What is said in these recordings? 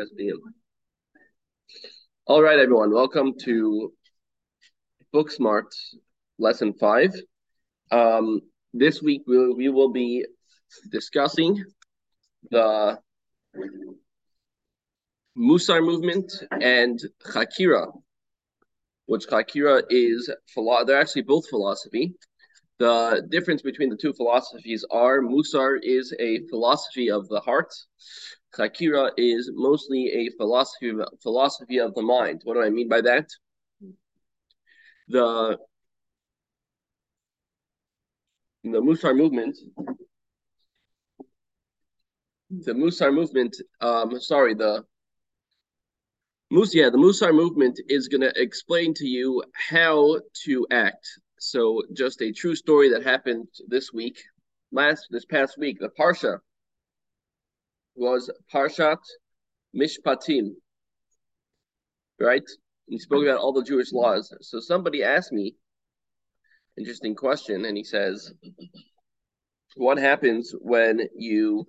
Us begin. All right, everyone. Welcome to Booksmart lesson five. Um, this week we, we will be discussing the Musar movement and Chakira, which Chakira is, they're actually both philosophy. The difference between the two philosophies are Musar is a philosophy of the heart, Chakira is mostly a philosophy of, philosophy of the mind. What do I mean by that? The the Musar movement, the Musar movement, um, sorry, the Mus, yeah, the Musar movement is going to explain to you how to act. So, just a true story that happened this week, last this past week, the Parsha was Parshat Mishpatim, right? He spoke about all the Jewish laws. So somebody asked me, interesting question, and he says, what happens when you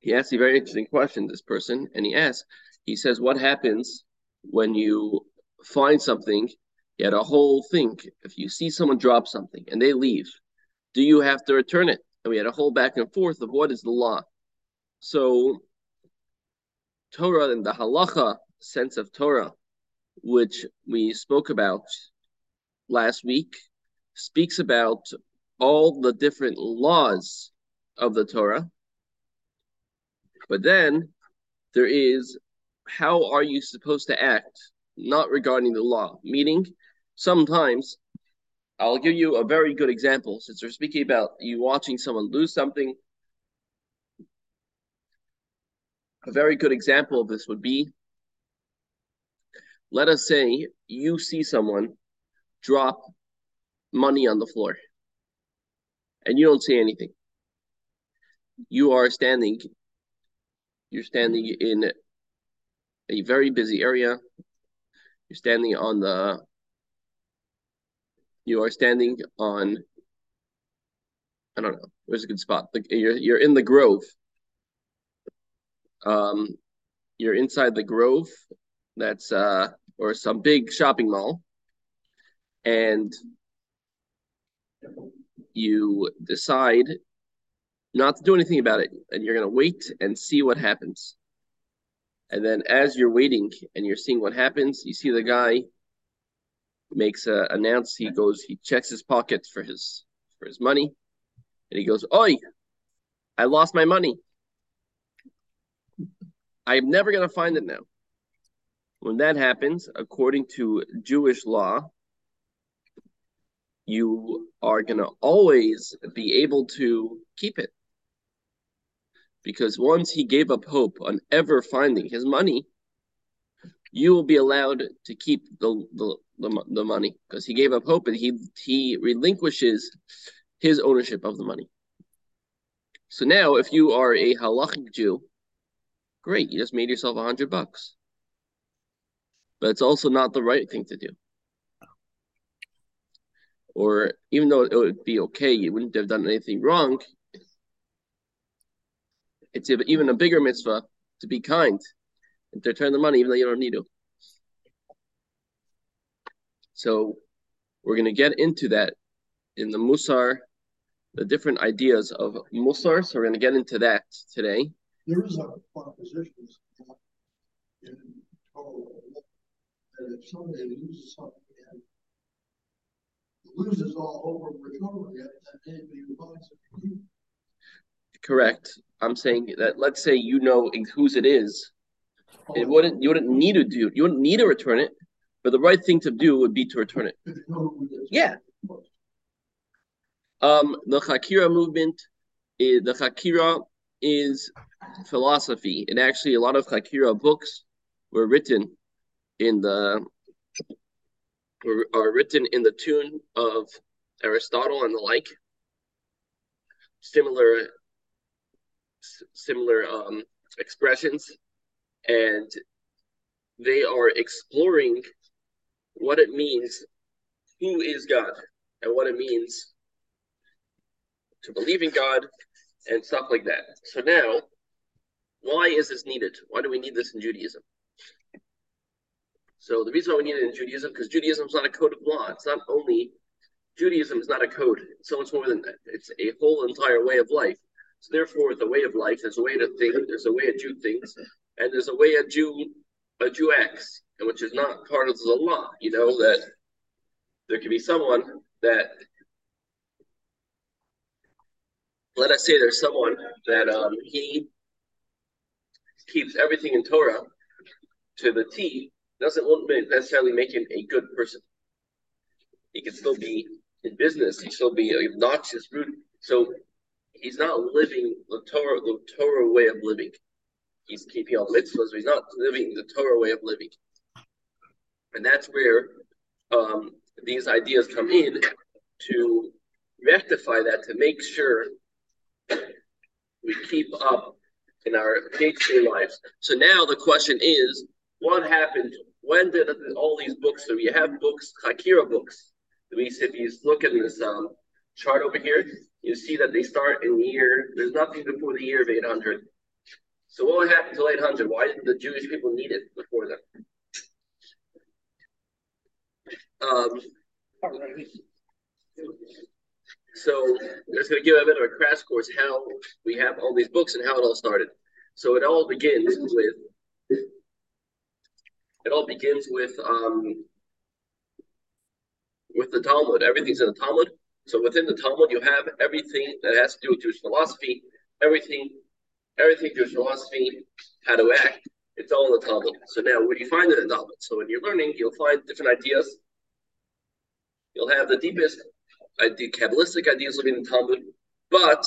he asked a very interesting question, this person, and he asked, he says, what happens when you find something, you had a whole thing, if you see someone drop something and they leave, do you have to return it? And we had a whole back and forth of what is the law. So Torah and the halacha sense of Torah, which we spoke about last week, speaks about all the different laws of the Torah. But then there is how are you supposed to act, not regarding the law, meaning sometimes I'll give you a very good example since we're speaking about you watching someone lose something. A very good example of this would be let us say you see someone drop money on the floor and you don't see anything. You are standing, you're standing in a very busy area. You're standing on the you are standing on I don't know, where's a good spot? Like you're you're in the grove. Um you're inside the grove that's uh or some big shopping mall and you decide not to do anything about it and you're going to wait and see what happens and then as you're waiting and you're seeing what happens you see the guy makes a announce. He goes, he checks his pockets for his for his money, and he goes, "Oi, I lost my money. I'm never gonna find it now." When that happens, according to Jewish law, you are gonna always be able to keep it. Because once he gave up hope on ever finding his money, you will be allowed to keep the the, the, the money because he gave up hope and he he relinquishes his ownership of the money. So now, if you are a halachic Jew, great, you just made yourself a hundred bucks. But it's also not the right thing to do. Or even though it would be okay, you wouldn't have done anything wrong. It's even a bigger mitzvah to be kind and to return the money even though you don't need to. So we're going to get into that in the Musar, the different ideas of Musar. So we're going to get into that today. There is a proposition in Torah that if somebody loses something and loses all over recovering it, then anybody who finds it. Correct. I'm saying that let's say you know whose it is. It wouldn't you wouldn't need to do you wouldn't need to return it but the right thing to do would be to return it. Yeah. Um, the Chakira movement, is, the Chakira is philosophy, and actually a lot of Chakira books were written in the were, are written in the tune of Aristotle and the like. Similar, similar um, expressions, and they are exploring what it means, who is God, and what it means to believe in God and stuff like that. So now why is this needed? Why do we need this in Judaism? So the reason why we need it in Judaism, because Judaism is not a code of law. It's not only Judaism is not a code. It's so much more than that. It's a whole entire way of life. So therefore, the way of life, there's a way to think, there's a way a Jew thinks, and there's a way a Jew a Jew acts, and which is not part of the law. You know that there could be someone that let us say there's someone that um, he keeps everything in Torah to the T, doesn't necessarily make him a good person. He can still be in business, he can still be obnoxious, rude. So he's not living the Torah, the Torah way of living. He's keeping all mitzvahs, but he's not living the Torah way of living. And that's where um, these ideas come in to rectify that, to make sure we keep up in our day-to-day lives. So now the question is, what happened? When did all these books? So we have books, Hakira books. We, if you look at this um, chart over here, you see that they start in the year. There's nothing before the year of 800. So what happened till 800? Why didn't the Jewish people need it before then? Um, so just going to give a bit of a crash course how we have all these books and how it all started. So it all begins with it all begins with um, with the Talmud. Everything's in the Talmud. So within the Talmud, you have everything that has to do with Jewish philosophy, everything, everything Jewish philosophy, how to act. It's all in the Talmud. So now, where do you find it in the Talmud? So when you're learning, you'll find different ideas. You'll have the deepest idea, Kabbalistic ideas living in Talmud, but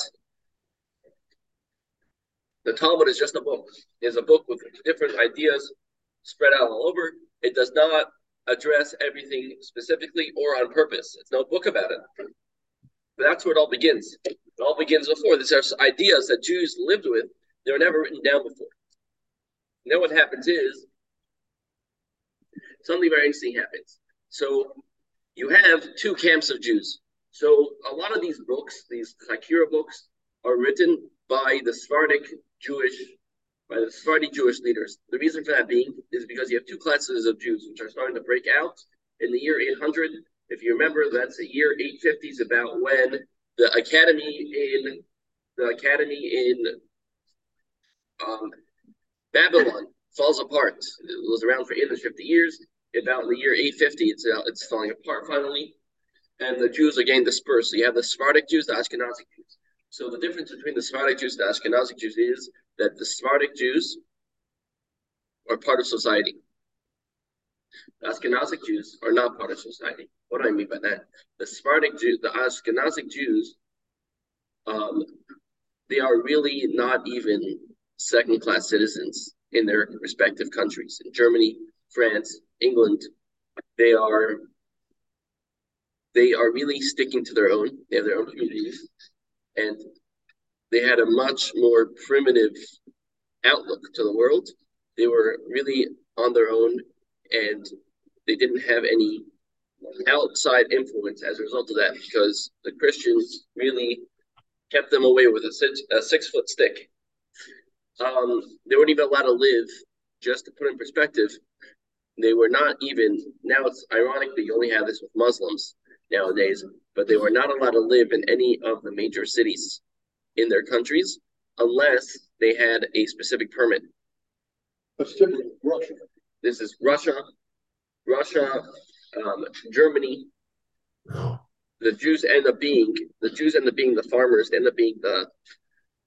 the Talmud is just a book. It's a book with different ideas spread out all over. It does not address everything specifically or on purpose. It's no book about it. But that's where it all begins. It all begins before. These are ideas that Jews lived with. They were never written down before. And then what happens is something very interesting happens. So you have two camps of Jews. So a lot of these books, these Hakira books, are written by the Sephardic Jewish, by the Sephardic Jewish leaders. The reason for that being is because you have two classes of Jews which are starting to break out in the year 800. If you remember, that's the year 850 is about when the academy in the academy in um, Babylon falls apart. It was around for 850 years. About the year 850, it's uh, it's falling apart finally and the Jews are getting dispersed. So you have the Sephardic Jews, the Ashkenazic Jews. So the difference between the Sephardic Jews and the Ashkenazic Jews is that the Sephardic Jews are part of society. The Ashkenazic Jews are not part of society. What do I mean by that? The Sephardic Jews, the Ashkenazic Jews, um, they are really not even second-class citizens in their respective countries. In Germany, France, England, they are they are really sticking to their own. They have their own communities, and they had a much more primitive outlook to the world. They were really on their own, and they didn't have any outside influence as a result of that because the Christians really kept them away with a six, a six foot stick. Um, they weren't even allowed to live. Just to put in perspective, they were not even. Now it's ironic that you only have this with Muslims nowadays, but they were not allowed to live in any of the major cities in their countries unless they had a specific permit. That's Russia. This is Russia, Russia, um, Germany. The Jews end up being the Jews end up being the farmers. End up being the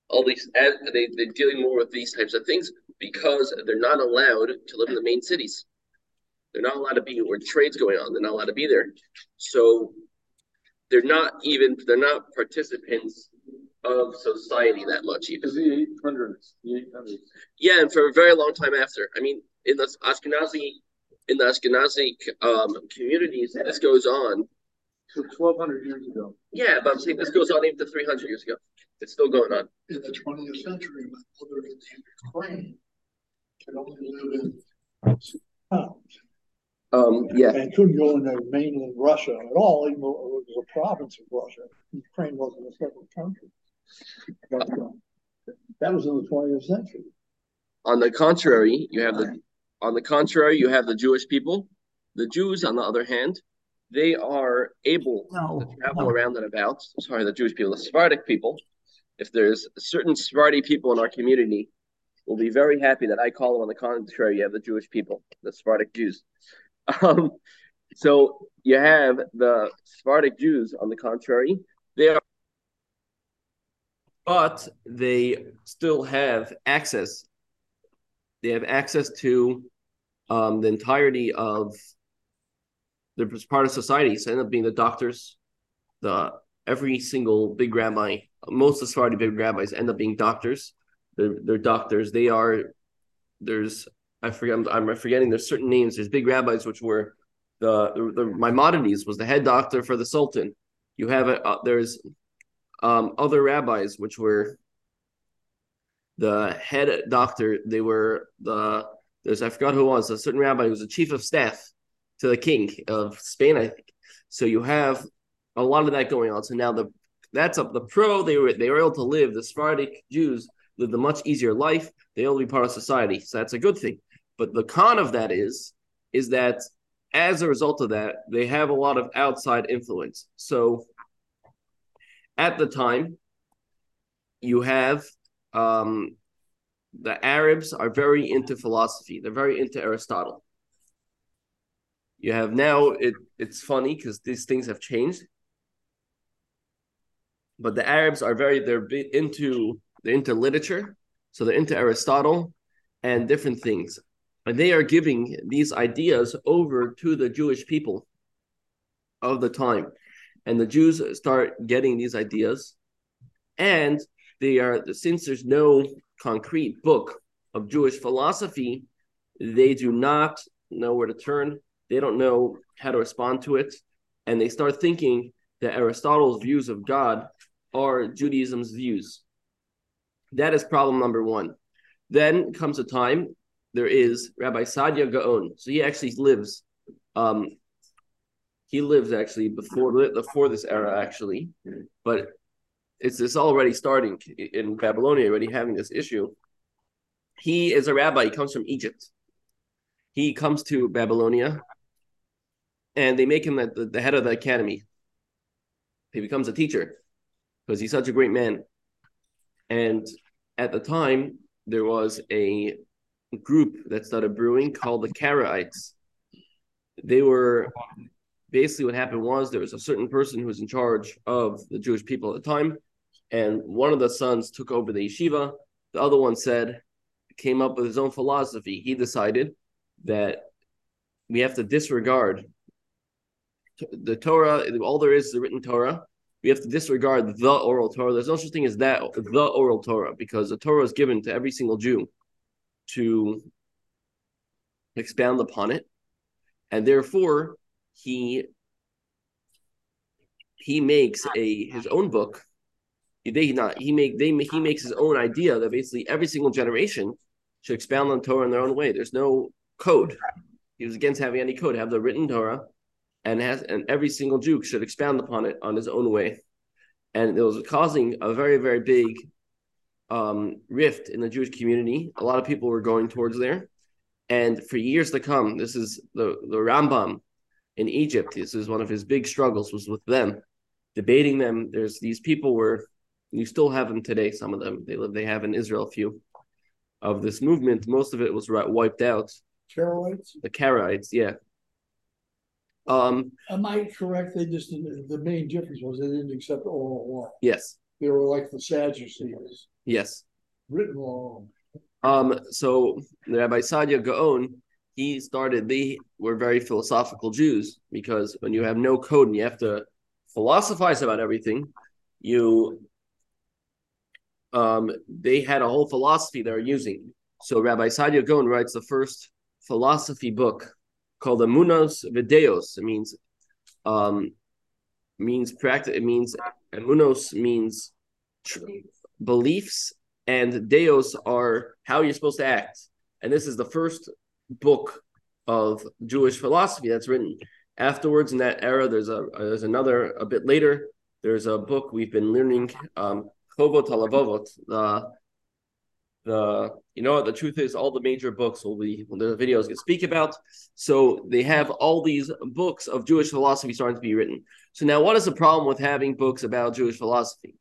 all these. They they're dealing more with these types of things because they're not allowed to live in the main cities. They're not allowed to be where trade's going on. They're not allowed to be there. So they're not even they're not participants of society that much even. The 800s, the 800s. Yeah, and for a very long time after. I mean, in the Ashkenazi in the Ashkenazi um, communities, this goes on. So 1,200 years ago. Yeah, but I'm saying this goes on even to 300 years ago. It's still going on. In the 20th century, my mother in the Ukraine could only live in towns. Um, yeah. And couldn't go into mainland Russia at all, even though it was a province of Russia. Ukraine wasn't a separate country. But, uh, that was in the 20th century. On the contrary, you have the on the contrary, you have the Jewish people. The Jews, on the other hand, they are able no, to travel no. around and about. Sorry, the Jewish people, the Sephardic people. If there's certain Sephardi people in our community, will be very happy that I call them on the contrary. You have the Jewish people, the Sephardic Jews. Um, so you have the Sephardic Jews, on the contrary, they are, but they still have access. They have access to um, the entirety of the part of society. So end up being the doctors, the every single big rabbi, most of the Sephardi big rabbis end up being doctors. They're, they're doctors. They are there's I forget I'm, I'm forgetting there's certain names. There's big rabbis which were the, the, the Maimonides was the head doctor for the Sultan. You have a, uh, there's um, other rabbis which were the head doctor. They were the there's I forgot who was a certain rabbi who was the chief of staff to the king of Spain, I think. So you have a lot of that going on. So now the that's up the pro. They were they were able to live. The Sephardic Jews lived a much easier life. They will be part of society. So that's a good thing. But the con of that is is that as a result of that, they have a lot of outside influence. So at the time, you have um, the Arabs are very into philosophy. They're very into Aristotle. You have now it. It's funny because these things have changed, but the Arabs are very they're into they're into literature, so they're into Aristotle and different things. And they are giving these ideas over to the Jewish people of the time. And the Jews start getting these ideas. And they are, since there's no concrete book of Jewish philosophy, they do not know where to turn. They don't know how to respond to it. And they start thinking that Aristotle's views of God are Judaism's views. That is problem number one. Then comes a time there is Rabbi Saadia Gaon. So he actually lives. Um, he lives actually before before this era actually, but it's it's already starting in Babylonia, already having this issue. He is a rabbi. He comes from Egypt. He comes to Babylonia, and they make him the, the head of the academy. He becomes a teacher because he's such a great man. And at the time, there was a group that started brewing called the Karaites. They were basically what happened was there was a certain person who was in charge of the Jewish people at the time, and one of the sons took over the yeshiva. The other one said, came up with his own philosophy. He decided that we have to disregard the Torah. All there is is the written Torah. We have to disregard the oral Torah. There's no such thing as that, the oral Torah, because the Torah is given to every single Jew to expound upon it, and therefore he he makes a his own book. They not he make they he makes his own idea that basically every single generation should expound on Torah in their own way. There's no code. He was against having any code. Have the written Torah, and has and every single Jew should expound upon it on his own way. And it was causing a very very big um, rift in the Jewish community. A lot of people were going towards there. And for years to come, this is the, the Rambam in Egypt. This is one of his big struggles was with them, debating them. There's these people were you still have them today. Some of them they live. They have in Israel a few of this movement. Most of it was wiped out. Karaites. The Karaites, yeah. Um, Am I correct? They just the main difference was they didn't accept oral law. Yes. They were like the Sadducees. Yes. Written law. Um, so Rabbi Saadia Gaon, he started, they were very philosophical Jews because when you have no code and you have to philosophize about everything, you um they had a whole philosophy they were using. So Rabbi Saadia Gaon writes the first philosophy book called Emunos V'deos. It means um means practice it means Emunos means tr- beliefs. and deos are how you're supposed to act. And this is the first book of jewish philosophy that's written. Afterwards in that era there's a there's another a bit later there's a book we've been learning um Chovot HaLevavot, the the you know the truth is all the major books will be when the videos can speak about. So they have all these books of jewish philosophy starting to be written. So now what is the problem with having books about jewish philosophy?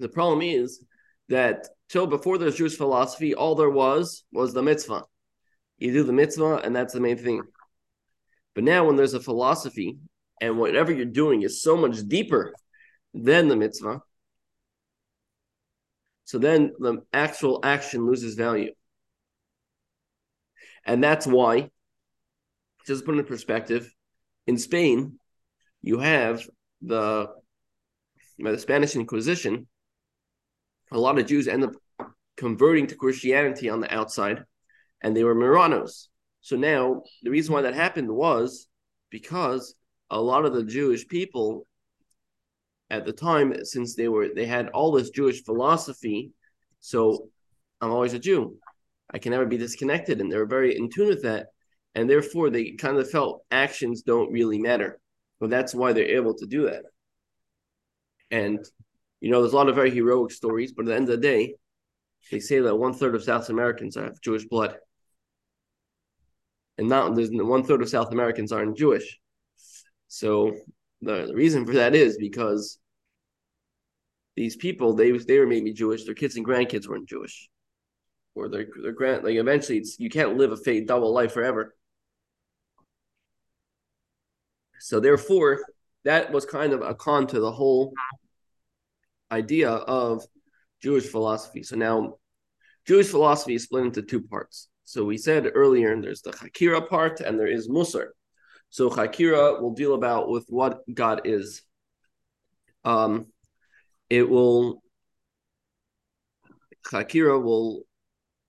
The problem is that till before there's jewish philosophy all there was was the mitzvah. You do the mitzvah and that's the main thing. But now when there's a philosophy and whatever you're doing is so much deeper than the mitzvah so then the actual action loses value. And that's why, just put in perspective, in Spain, you have the, the Spanish Inquisition. A lot of Jews end up converting to Christianity on the outside, and they were Marranos. So now the reason why that happened was because a lot of the Jewish people at the time since they were they had all this Jewish philosophy. So I'm always a Jew. I can never be disconnected, and they were very in tune with that, and therefore they kind of felt actions don't really matter. Well, that's why they're able to do that. And you know, there's a lot of very heroic stories, but at the end of the day, they say that one third of South Americans have Jewish blood, and not there's one third of South Americans aren't Jewish. So the, the reason for that is because these people they they were maybe Jewish, their kids and grandkids weren't Jewish, or their their grand like eventually it's you can't live a fate double life forever. So therefore, that was kind of a con to the whole idea of Jewish philosophy. So now, Jewish philosophy is split into two parts. So we said earlier, there's the Hakira part and there is Musar. So Hakira will deal about with what God is. Um, it will Hakira will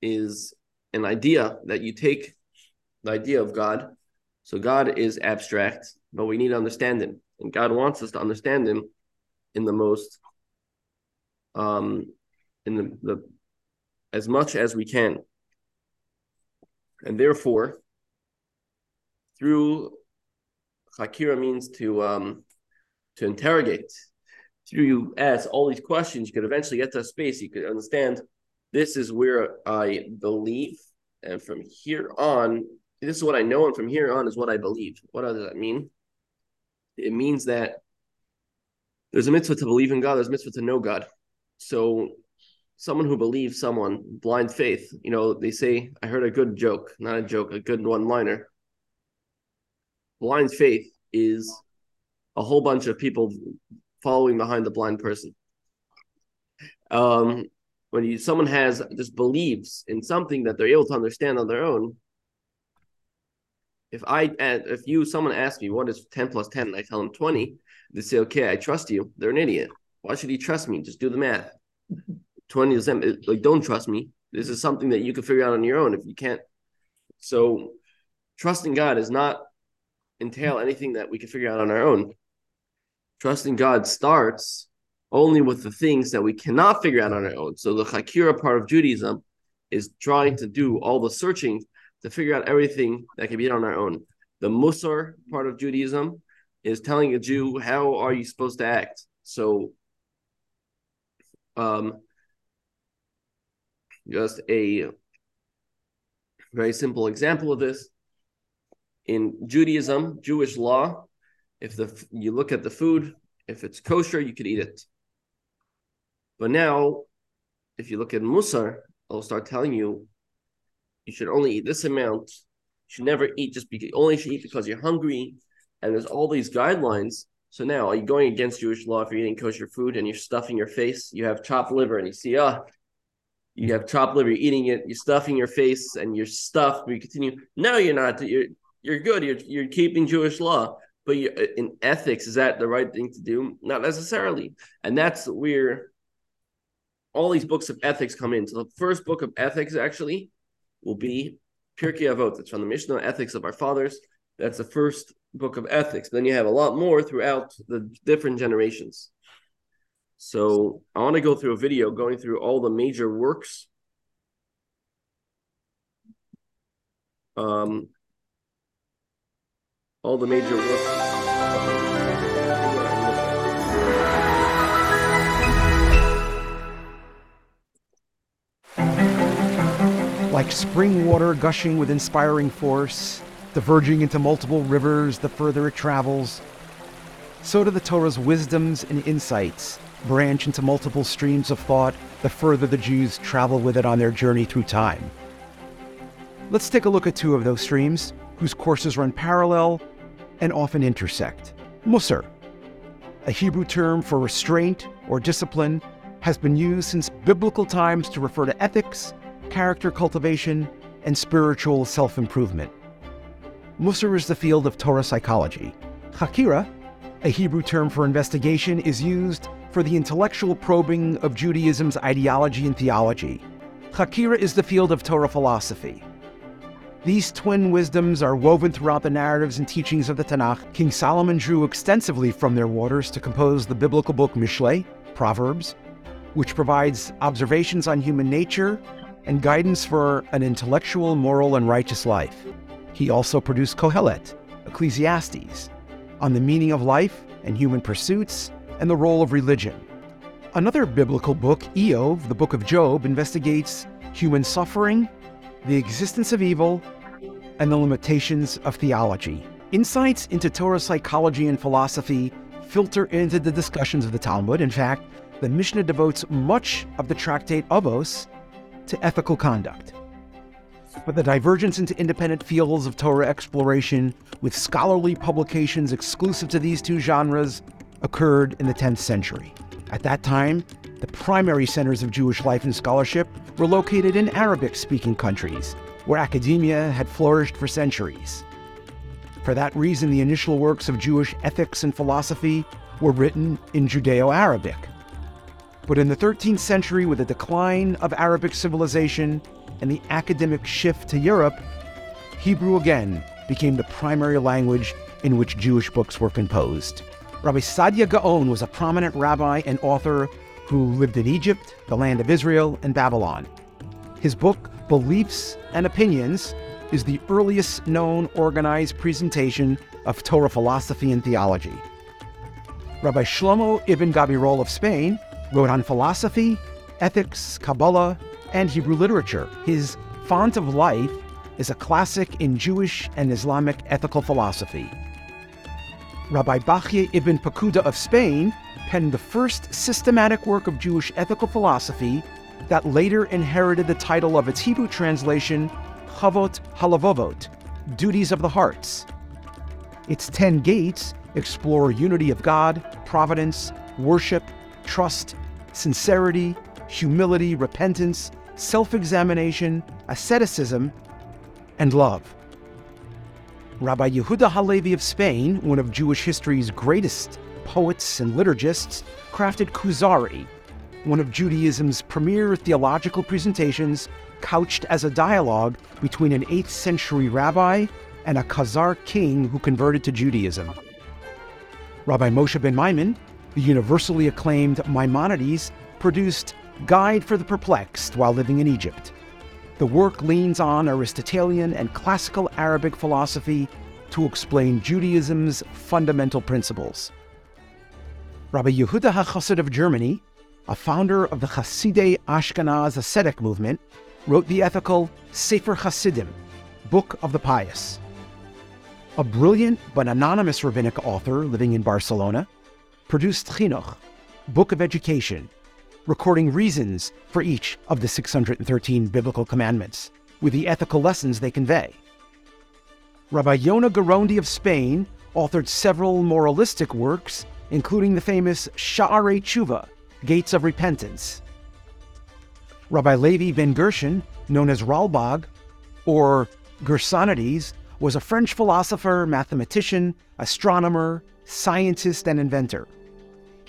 is an idea that you take the idea of God. So God is abstract, but we need to understand him. And God wants us to understand him in the most um in the, the as much as we can. And therefore, through Hakira means to um, to interrogate. Through you ask all these questions, you could eventually get to a space you could understand. This is where I believe, and from here on, this is what I know, and from here on is what I believe. What does that mean? It means that there's a mitzvah to believe in God. There's a mitzvah to know God. So someone who believes someone blind faith you know they say i heard a good joke not a joke a good one liner blind faith is a whole bunch of people following behind the blind person. Um, when you someone has just believes in something that they're able to understand on their own. If I if you someone asks me what is ten plus ten, and I tell them twenty, they say, "Okay, I trust you." They're an idiot. Why should he trust me? Just do the math. Twenty is like don't trust me. This is something that you can figure out on your own. If you can't, so trusting God is not entail anything that we can figure out on our own. Trusting God starts only with the things that we cannot figure out on our own. So the Hakira part of Judaism is trying to do all the searching to figure out everything that can be done on our own. The Musar part of Judaism is telling a Jew how are you supposed to act. So, um, just a very simple example of this in Judaism, Jewish law, if the you look at the food, if it's kosher, you could eat it. But now, if you look at Musar, I'll start telling you you should only eat this amount. You should never eat just because only should eat because you're hungry. And there's all these guidelines. So now, are you going against Jewish law if you're eating kosher food and you're stuffing your face? You have chopped liver, and you see, ah, you have chopped liver, you're eating it, you're stuffing your face, and you're stuffed. You continue. No, you're not. You're you're good. You're you're keeping Jewish law, but you, in ethics, is that the right thing to do? Not necessarily, and that's where all these books of ethics come in. So the first book of ethics actually will be Pirkei Avot. It's from the Mishnah Ethics of Our Fathers. That's the first book of ethics. Then you have a lot more throughout the different generations. So I want to go through a video going through all the major works. Um, all the major works, Like spring water gushing with inspiring force, diverging into multiple rivers the further it travels, so do the Torah's wisdoms and insights branch into multiple streams of thought the further the Jews travel with it on their journey through time. Let's take a look at two of those streams, whose courses run parallel and often intersect. Musar, a Hebrew term for restraint or discipline, has been used since biblical times to refer to ethics, character cultivation, and spiritual self improvement. Musar is the field of Torah psychology. Hakira, a Hebrew term for investigation, is used for the intellectual probing of Judaism's ideology and theology. Hakira is the field of Torah philosophy. These twin wisdoms are woven throughout the narratives and teachings of the Tanakh. King Solomon drew extensively from their waters to compose the biblical book Mishlei, Proverbs, which provides observations on human nature and guidance for an intellectual, moral, and righteous life. He also produced Kohelet, Ecclesiastes, on the meaning of life and human pursuits and the role of religion. Another biblical book, Iyov, the book of Job, investigates human suffering, the existence of evil, and the limitations of theology. Insights into Torah psychology and philosophy filter into the discussions of the Talmud. In fact, the Mishnah devotes much of the tractate Avos to ethical conduct. But the divergence into independent fields of Torah exploration with scholarly publications exclusive to these two genres occurred in the 10th century. At that time, the primary centers of Jewish life and scholarship were located in Arabic speaking countries, where academia had flourished for centuries. For that reason, the initial works of Jewish ethics and philosophy were written in Judeo Arabic. But in the 13th century, with the decline of Arabic civilization and the academic shift to Europe, Hebrew again became the primary language in which Jewish books were composed. Rabbi Saadia Gaon was a prominent rabbi and author who lived in Egypt, the land of Israel, and Babylon. His book, Beliefs and Opinions, is the earliest known organized presentation of Torah philosophy and theology. Rabbi Shlomo ibn Gabirol of Spain wrote on philosophy, ethics, Kabbalah, and Hebrew literature. His Font of Life is a classic in Jewish and Islamic ethical philosophy. Rabbi Bachya ibn Pakuda of Spain penned the first systematic work of Jewish ethical philosophy that later inherited the title of its Hebrew translation, Chovot HaLevavot, Duties of the Hearts. Its ten gates explore unity of God, providence, worship, trust, sincerity, humility, repentance, self examination, asceticism, and love. Rabbi Yehuda Halevi of Spain, one of Jewish history's greatest poets and liturgists, crafted Kuzari, one of Judaism's premier theological presentations, couched as a dialogue between an 8th century rabbi and a Khazar king who converted to Judaism. Rabbi Moshe ben Maimon, the universally acclaimed Maimonides, produced Guide for the Perplexed while living in Egypt. The work leans on Aristotelian and classical Arabic philosophy to explain Judaism's fundamental principles. Rabbi Yehuda HaChassid of Germany, a founder of the Hasidei Ashkenaz ascetic movement, wrote the ethical Sefer Hasidim, Book of the Pious. A brilliant but anonymous rabbinic author living in Barcelona produced Chinuch, Book of Education, recording reasons for each of the 613 biblical commandments, with the ethical lessons they convey. Rabbi Yonah Gerondi of Spain authored several moralistic works, including the famous Sha'arei Tshuva, Gates of Repentance. Rabbi Levi ben Gershon, known as Ralbag, or Gersonides, was a French philosopher, mathematician, astronomer, scientist, and inventor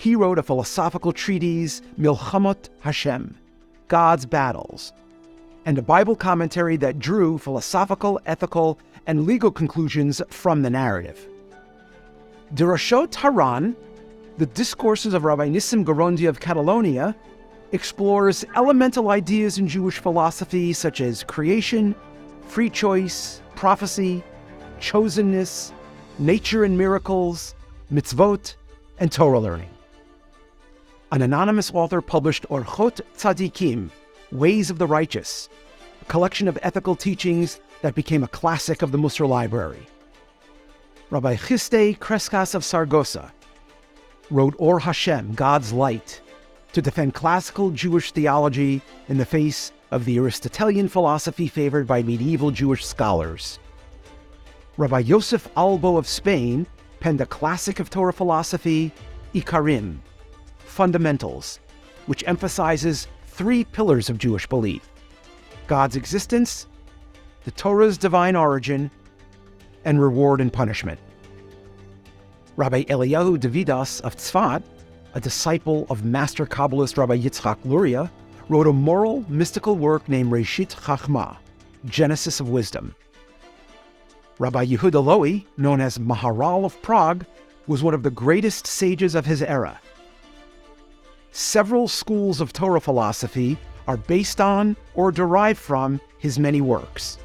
he wrote a philosophical treatise, Milchamot Hashem, God's Battles, and a Bible commentary that drew philosophical, ethical, and legal conclusions from the narrative. Derashot Haran, the discourses of Rabbi Nissim Gerondi of Catalonia, explores elemental ideas in Jewish philosophy such as creation, free choice, prophecy, chosenness, nature and miracles, mitzvot, and Torah learning an anonymous author published Orchot Tzadikim, Ways of the Righteous, a collection of ethical teachings that became a classic of the Musar library. Rabbi Chasdai Crescas of Saragossa wrote Or Hashem, God's Light, to defend classical Jewish theology in the face of the Aristotelian philosophy favored by medieval Jewish scholars. Rabbi Yosef Albo of Spain penned a classic of Torah philosophy, Ikarim, Fundamentals, which emphasizes three pillars of Jewish belief God's existence, the Torah's divine origin, and reward and punishment. Rabbi Eliyahu de Vidas of Tzfat, a disciple of master Kabbalist Rabbi Yitzchak Luria, wrote a moral, mystical work named Reshit Chachma, Genesis of Wisdom. Rabbi Yehuda Loewy, known as Maharal of Prague, was one of the greatest sages of his era. Several schools of Torah philosophy are based on or derived from his many works.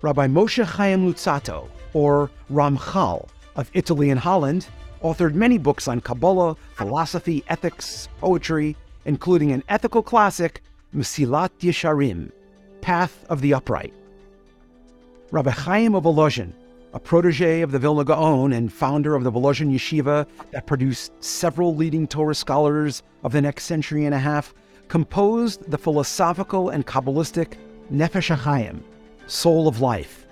Rabbi Moshe Chaim Luzzatto, or Ramchal, of Italy and Holland, authored many books on Kabbalah, philosophy, ethics, poetry, including an ethical classic, Mesilat Yesharim, Path of the Upright. Rabbi Chaim of Volozhin, a protege of the Vilna Gaon and founder of the Volozhin Yeshiva that produced several leading Torah scholars of the next century and a half, composed the philosophical and Kabbalistic Nefesh HaChaim, Soul of Life.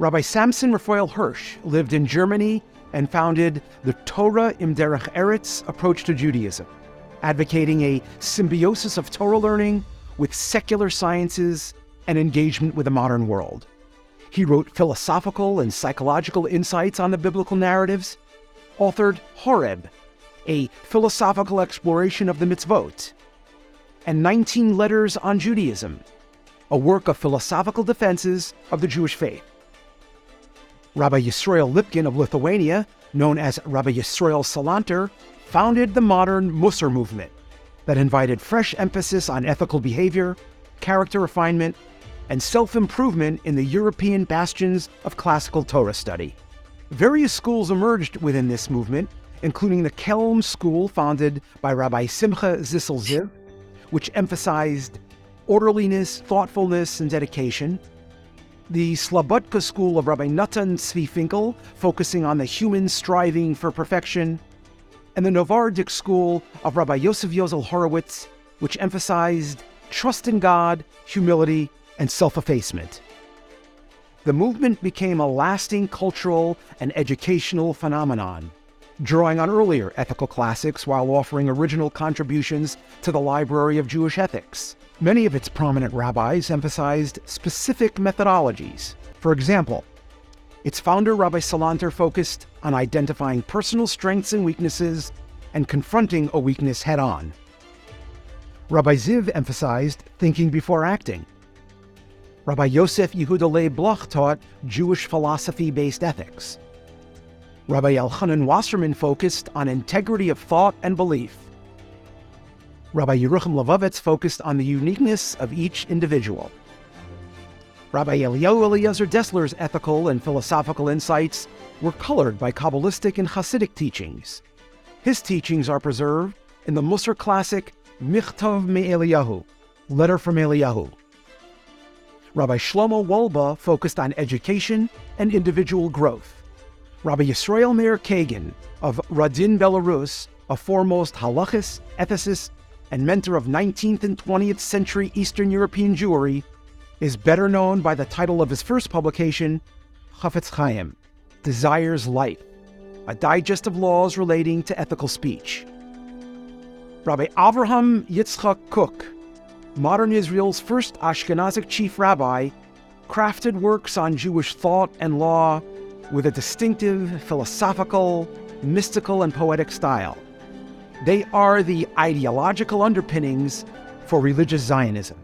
Rabbi Samson Raphael Hirsch lived in Germany and founded the Torah im Derech Eretz approach to Judaism, advocating a symbiosis of Torah learning with secular sciences and engagement with the modern world. He wrote philosophical and psychological insights on the biblical narratives, authored Horeb, a philosophical exploration of the mitzvot, and 19 Letters on Judaism, a work of philosophical defenses of the Jewish faith. Rabbi Yisrael Lipkin of Lithuania, known as Rabbi Yisrael Salanter, founded the modern Musar movement that invited fresh emphasis on ethical behavior, character refinement, and self improvement in the European bastions of classical Torah study. Various schools emerged within this movement, including the Kelm School founded by Rabbi Simcha Zissel Ziv, which emphasized orderliness, thoughtfulness, and dedication. The Slabodka School of Rabbi Natan Tzvi Finkel, focusing on the human striving for perfection. And the Novardik School of Rabbi Yosef Yozel Horowitz, which emphasized trust in God, humility, and self effacement. The movement became a lasting cultural and educational phenomenon, drawing on earlier ethical classics while offering original contributions to the library of Jewish ethics. Many of its prominent rabbis emphasized specific methodologies. For example, its founder, Rabbi Salanter, focused on identifying personal strengths and weaknesses and confronting a weakness head on. Rabbi Ziv emphasized thinking before acting Rabbi Yosef Yehuda Leib Bloch taught Jewish philosophy based ethics. Rabbi Elchanan Wasserman focused on integrity of thought and belief. Rabbi Yerucham Levovitz focused on the uniqueness of each individual. Rabbi Eliyahu Eliezer Dessler's ethical and philosophical insights were colored by Kabbalistic and Hasidic teachings. His teachings are preserved in the Musar classic Michtov Me Eliyahu, Letter from Eliyahu, Rabbi Shlomo Wolbe focused on education and individual growth. Rabbi Yisrael Meir Kagan of Radin, Belarus, a foremost halachist, ethicist, and mentor of 19th and 20th century Eastern European Jewry, is better known by the title of his first publication, Chafetz Chaim, Desires Life, a digest of laws relating to ethical speech. Rabbi Avraham Yitzchak Kook modern Israel's first Ashkenazic chief rabbi, crafted works on Jewish thought and law with a distinctive philosophical, mystical, and poetic style. They are the ideological underpinnings for religious Zionism.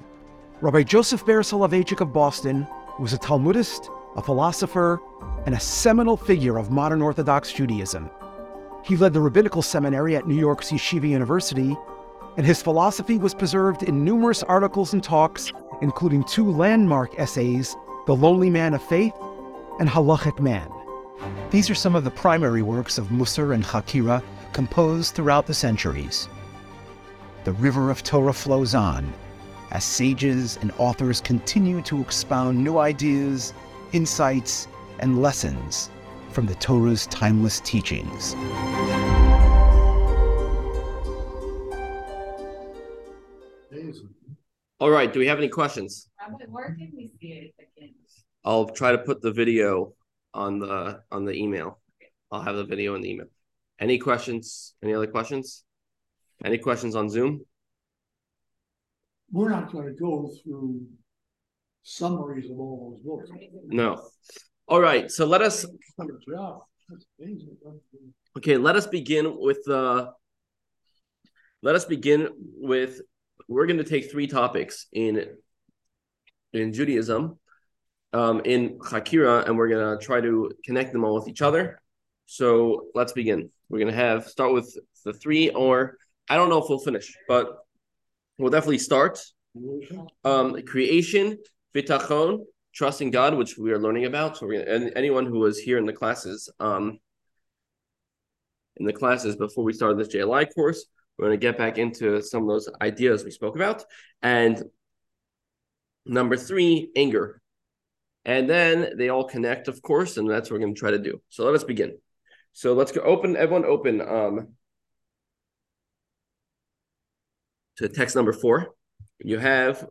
Rabbi Joseph Ber Soloveitchik of Boston was a Talmudist, a philosopher, and a seminal figure of modern Orthodox Judaism. He led the rabbinical seminary at New York's Yeshiva University and his philosophy was preserved in numerous articles and talks, including two landmark essays The Lonely Man of Faith and Halachic Man. These are some of the primary works of Musar and Hakira composed throughout the centuries. The river of Torah flows on, as sages and authors continue to expound new ideas, insights, and lessons from the Torah's timeless teachings. All right, do we have any questions? Where can we see it again? I'll try to put the video on the on the email. I'll have the video in the email. Any questions? Any other questions? Any questions on Zoom? We're not gonna go through summaries of all those books. No. All right, so let us Yeah, that's amazing. okay, let us begin with the let us begin with we're going to take three topics in in Judaism um in Chakira and we're going to try to connect them all with each other. So, let's begin. We're to have start with the three or I don't know if we'll finish, but we'll definitely start um creation, bitachon, trusting God, which we are learning about. So we're gonna, and anyone who was here in the classes, um, in the classes before we started this JLI course, we're to get back into some of those ideas we spoke about. And number three, anger. And then they all connect, of course, and that's what we're going to try to do. So let us begin. So let's go open, everyone open um, to text number four. You have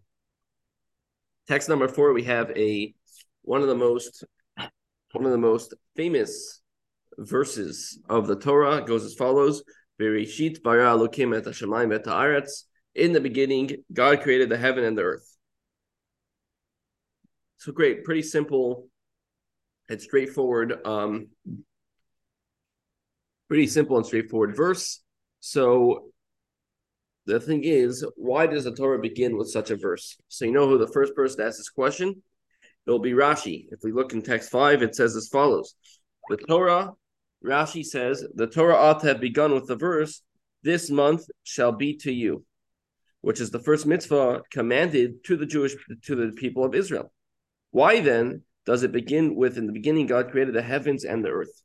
text number four. We have a one of the most one of the most famous verses of the Torah. Goes as follows: "Bereshit bara Elokim et hashamayim et haaretz." In the beginning, God created the heaven and the earth. So great, pretty simple and straightforward. Um, pretty simple and straightforward verse. So the thing is, why does the Torah begin with such a verse? So you know who the first person to ask this question? It'll be Rashi. If we look in text five, it says as follows: The Torah, Rashi says, the Torah ought to have begun with the verse, "This month shall be to you," which is the first mitzvah commanded to the Jewish to the people of Israel. Why then does it begin with, "In the beginning, God created the heavens and the earth"?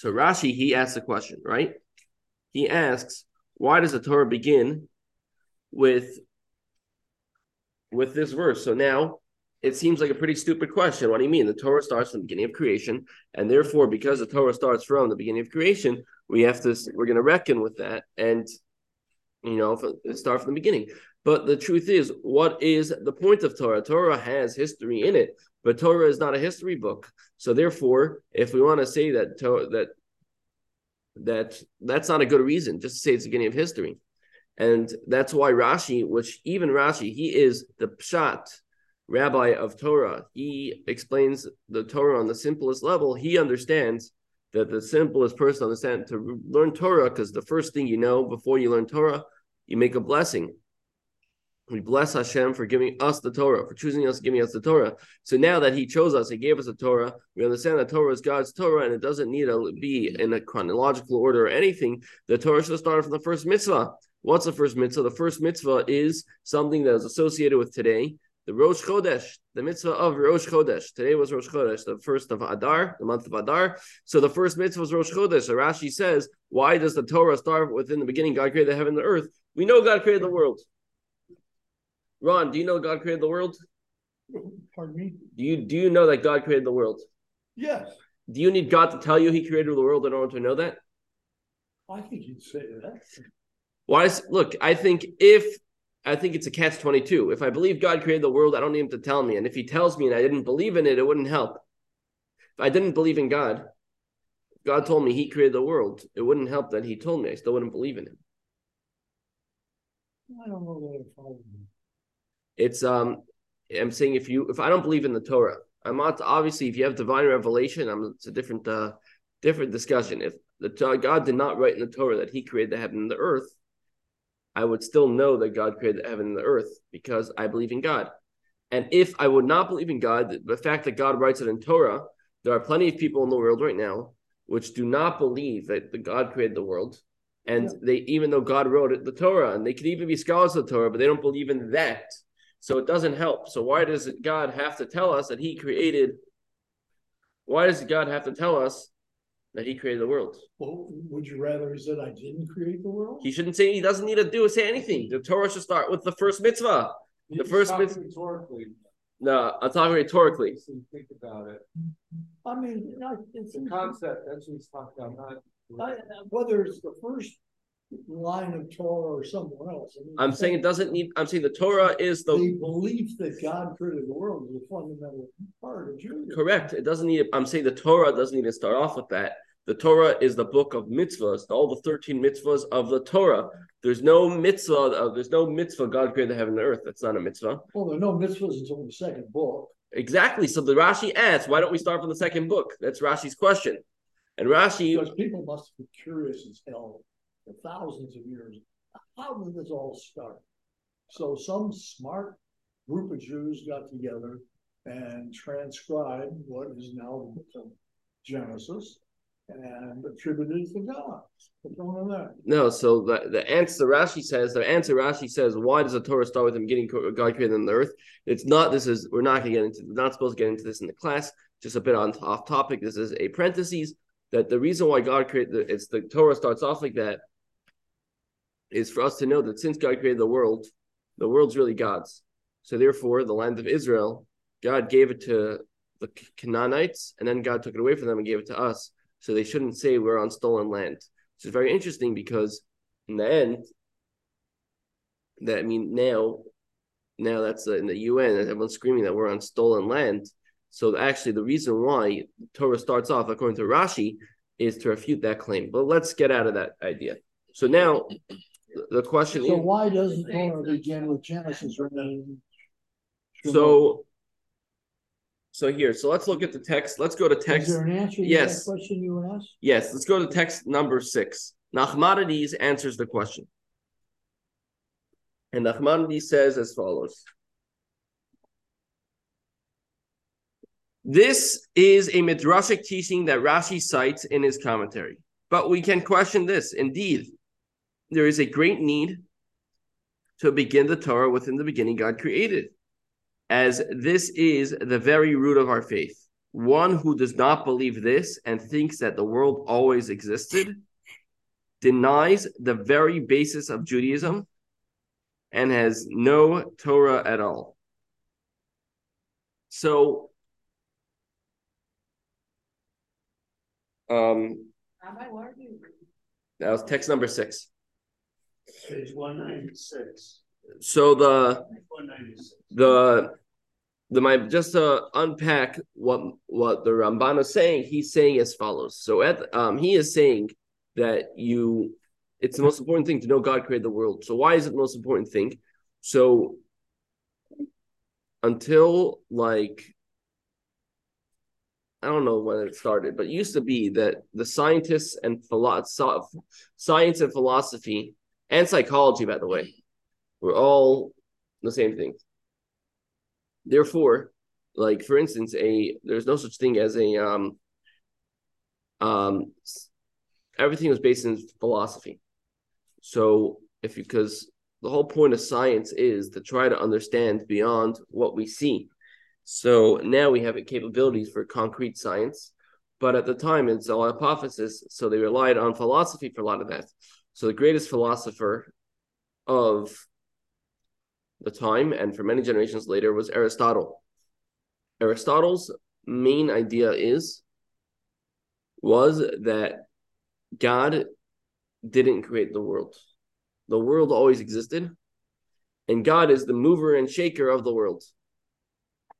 So Rashi he asks a question, right? He asks why does the Torah begin with with this verse? So now it seems like a pretty stupid question. What do you mean? The Torah starts from the beginning of creation, and therefore, because the Torah starts from the beginning of creation, we have to we're going to reckon with that, and you know, start from the beginning. But the truth is, what is the point of Torah? Torah has history in it, but Torah is not a history book. So therefore, if we want to say that that that that's not a good reason just to say it's the beginning of history. And that's why Rashi, which even Rashi, he is the Pshat rabbi of Torah. He explains the Torah on the simplest level. He understands that the simplest person understand to learn Torah, because the first thing you know before you learn Torah, you make a blessing. We bless Hashem for giving us the Torah, for choosing us, giving us the Torah. So now that He chose us, He gave us the Torah. We understand that Torah is God's Torah, and it doesn't need to be in a chronological order or anything. The Torah should start from the first mitzvah. What's the first mitzvah? The first mitzvah is something that is associated with today, the Rosh Chodesh, the mitzvah of Rosh Chodesh. Today was Rosh Chodesh, the first of Adar, the month of Adar. So the first mitzvah was Rosh Chodesh. So Rashi says, why does the Torah start within the beginning? God created the heaven and the earth. We know God created the world. Ron, do you know God created the world? Pardon me? Do you do you know that God created the world? Yes, Do you need God to tell you He created the world in order to know that? I think you'd say that. Why is look? I think if I think it's a catch twenty two. If I believe God created the world, I don't need Him to tell me. And if He tells me and I didn't believe in it, it wouldn't help. If I didn't believe in God, God told me He created the world. It wouldn't help that He told me. I still wouldn't believe in Him. I don't know that I follow you. It's um, I'm saying if you if I don't believe in the Torah, I'm not obviously if you have divine revelation, I'm it's a different uh different discussion. If the God did not write in the Torah that He created the heaven and the earth, I would still know that God created the heaven and the earth because I believe in God. And if I would not believe in God, the fact that God writes it in Torah, there are plenty of people in the world right now which do not believe that the God created the world. And Yeah. they, even though God wrote it, the Torah, and they could even be scholars of the Torah, but they don't believe in that. So it doesn't help. So why does God have to tell us that He created? Why does God have to tell us that he created the world. Well, would you rather he said I didn't create the world? He shouldn't say he doesn't need to do say anything. The Torah should start with the first mitzvah. The first talking mitzvah. Rhetorically, No, I'm talking rhetorically. so you think about it. I mean, I- it's, The concept, that's what he's talking about, not. I- whether it's the first line of Torah or somewhere else. I mean, I'm saying it doesn't need. I'm saying the Torah is the The belief that God created the world is a fundamental part of Judaism. Correct. It doesn't need. I'm saying the Torah doesn't need to start off with that. The Torah is the book of mitzvahs, all the thirteen mitzvahs of the Torah. There's no mitzvah. Uh, there's no mitzvah. God created the heaven and earth. That's not a mitzvah. Well, there are no mitzvahs until the second book. Exactly. So the Rashi asks, why don't we start from the second book? That's Rashi's question. And Rashi, Because people must be curious as hell thousands of years. How did this all start? So some smart group of Jews got together and transcribed what is now the book of Genesis and attributed to God. What's wrong with that? no. So the the answer Rashi says the answer Rashi says why does the Torah start with him getting God created the earth. It's not. This is we're not going to get into. We're not supposed to get into this in the class. Just a bit on off topic. This is a parenthesis that the reason why God created it's the Torah starts off like that is for us to know that since God created the world, the world's really God's. So therefore, the land of Israel, God gave it to the Canaanites, and then God took it away from them and gave it to us. So they shouldn't say we're on stolen land. Which is very interesting because in the end, that I mean now, now that's uh, in the UN, everyone's screaming that we're on stolen land. So actually, the reason why Torah starts off, according to Rashi, is to refute that claim. But let's get out of that idea. So now, the- question So is, why doesn't Torah begin with Genesis so, so here, so let's look at the text. Let's go to Is text. there an answer to that Yes. question you asked? Yes, let's go to text number six. Nachmanides answers the question. And Nachmanides says as follows. This is a midrashic teaching that Rashi cites in his commentary. But we can question this. Indeed, there is a great need to begin the Torah within the beginning God created, as this is the very root of our faith. One who does not believe this and thinks that the world always existed denies the very basis of Judaism and has no Torah at all. So, um, Rabbi, what are you? that was text number six. Page one ninety-six. So the One the the my just to unpack what what the Ramban is saying, he's saying as follows. So at um he is saying that you it's the most important thing to know God created the world. So why is it the most important thing? So until like I don't know when it started, but it used to be that the scientists and philo- science and philosophy and psychology, by the way, were all the same thing. Therefore, like for instance, a there's no such thing as a um um everything was based in philosophy. So if you because the whole point of science is to try to understand beyond what we see. So now we have capabilities for concrete science, but at the time it's a hypothesis, so they relied on philosophy for a lot of that. So the greatest philosopher of the time and for many generations later was Aristotle. Aristotle's main idea is was that God didn't create the world. The world always existed, and God is the mover and shaker of the world.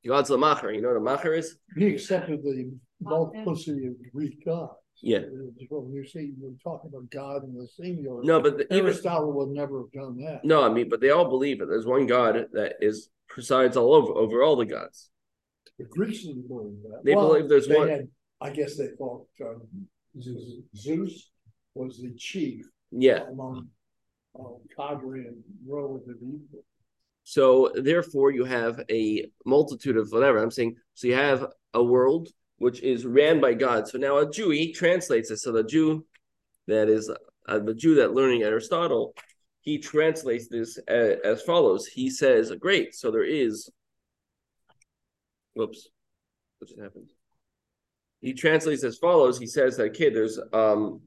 God's the macher. You know what a macher is? He accepted the multiplicity of Greek gods. Yeah. When you're saying you're talking about God in the singular. No, but the, even Aristotle would never have done that. no, I mean, but they all believe that there's one God that is presides all over over all the gods. The Greeks didn't believe that. They believe there's they one- had- I guess they thought um, Zeus was the chief Yeah. among uh, cadre and relative equal. So therefore, you have a multitude of whatever I'm saying. So you have a world which is ran by God. So now a Jew translates it. So the Jew that is uh, the Jew that learning Aristotle, he translates this as, as follows. He says, "Great. So there is." Whoops, what just happened? he translates as follows. He says that okay, there's um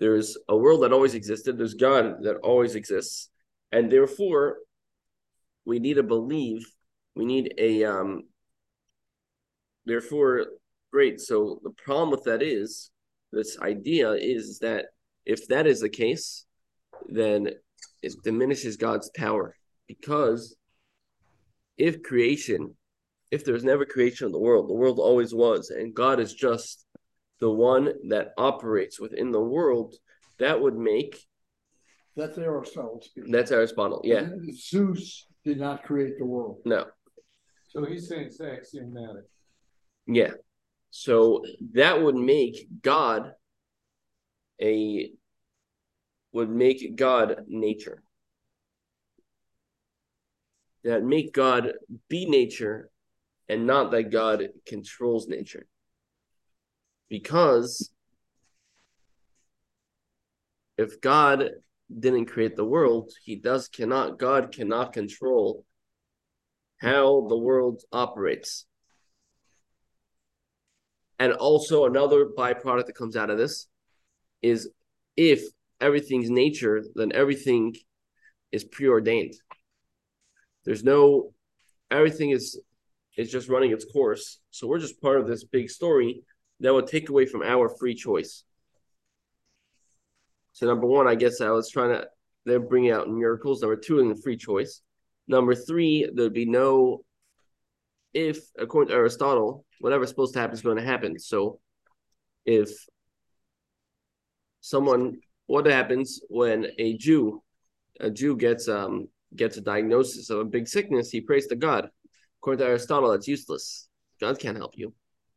there's a world that always existed, there's God that always exists, and therefore we need to believe, we need a um therefore great. So the problem with that is this idea is that if that is the case, then it diminishes God's power because if creation, if there's never creation of the world, the world always was, and God is just the one that operates within the world, that would make That's Aristotle speaking. that's Aristotle. Yeah, Zeus did not create the world. no, So he's saying it's axiomatic. yeah. So that would make God a would make God nature. That make God be nature and not that God controls nature. Because if God didn't create the world, he does cannot God cannot control how the world operates. And also another byproduct that comes out of this is if everything's nature, then everything is preordained. There's no everything is is just running its course. So we're just part of this big story that would take away from our free choice. So number one, I guess I was trying to they're bringing out miracles. Number two, in the free choice. Number three, there'd be no if according to Aristotle, whatever's supposed to happen is going to happen. So if someone what happens when a Jew a Jew gets um gets a diagnosis of a big sickness, he prays to God. According to Aristotle, that's useless. God can't help you.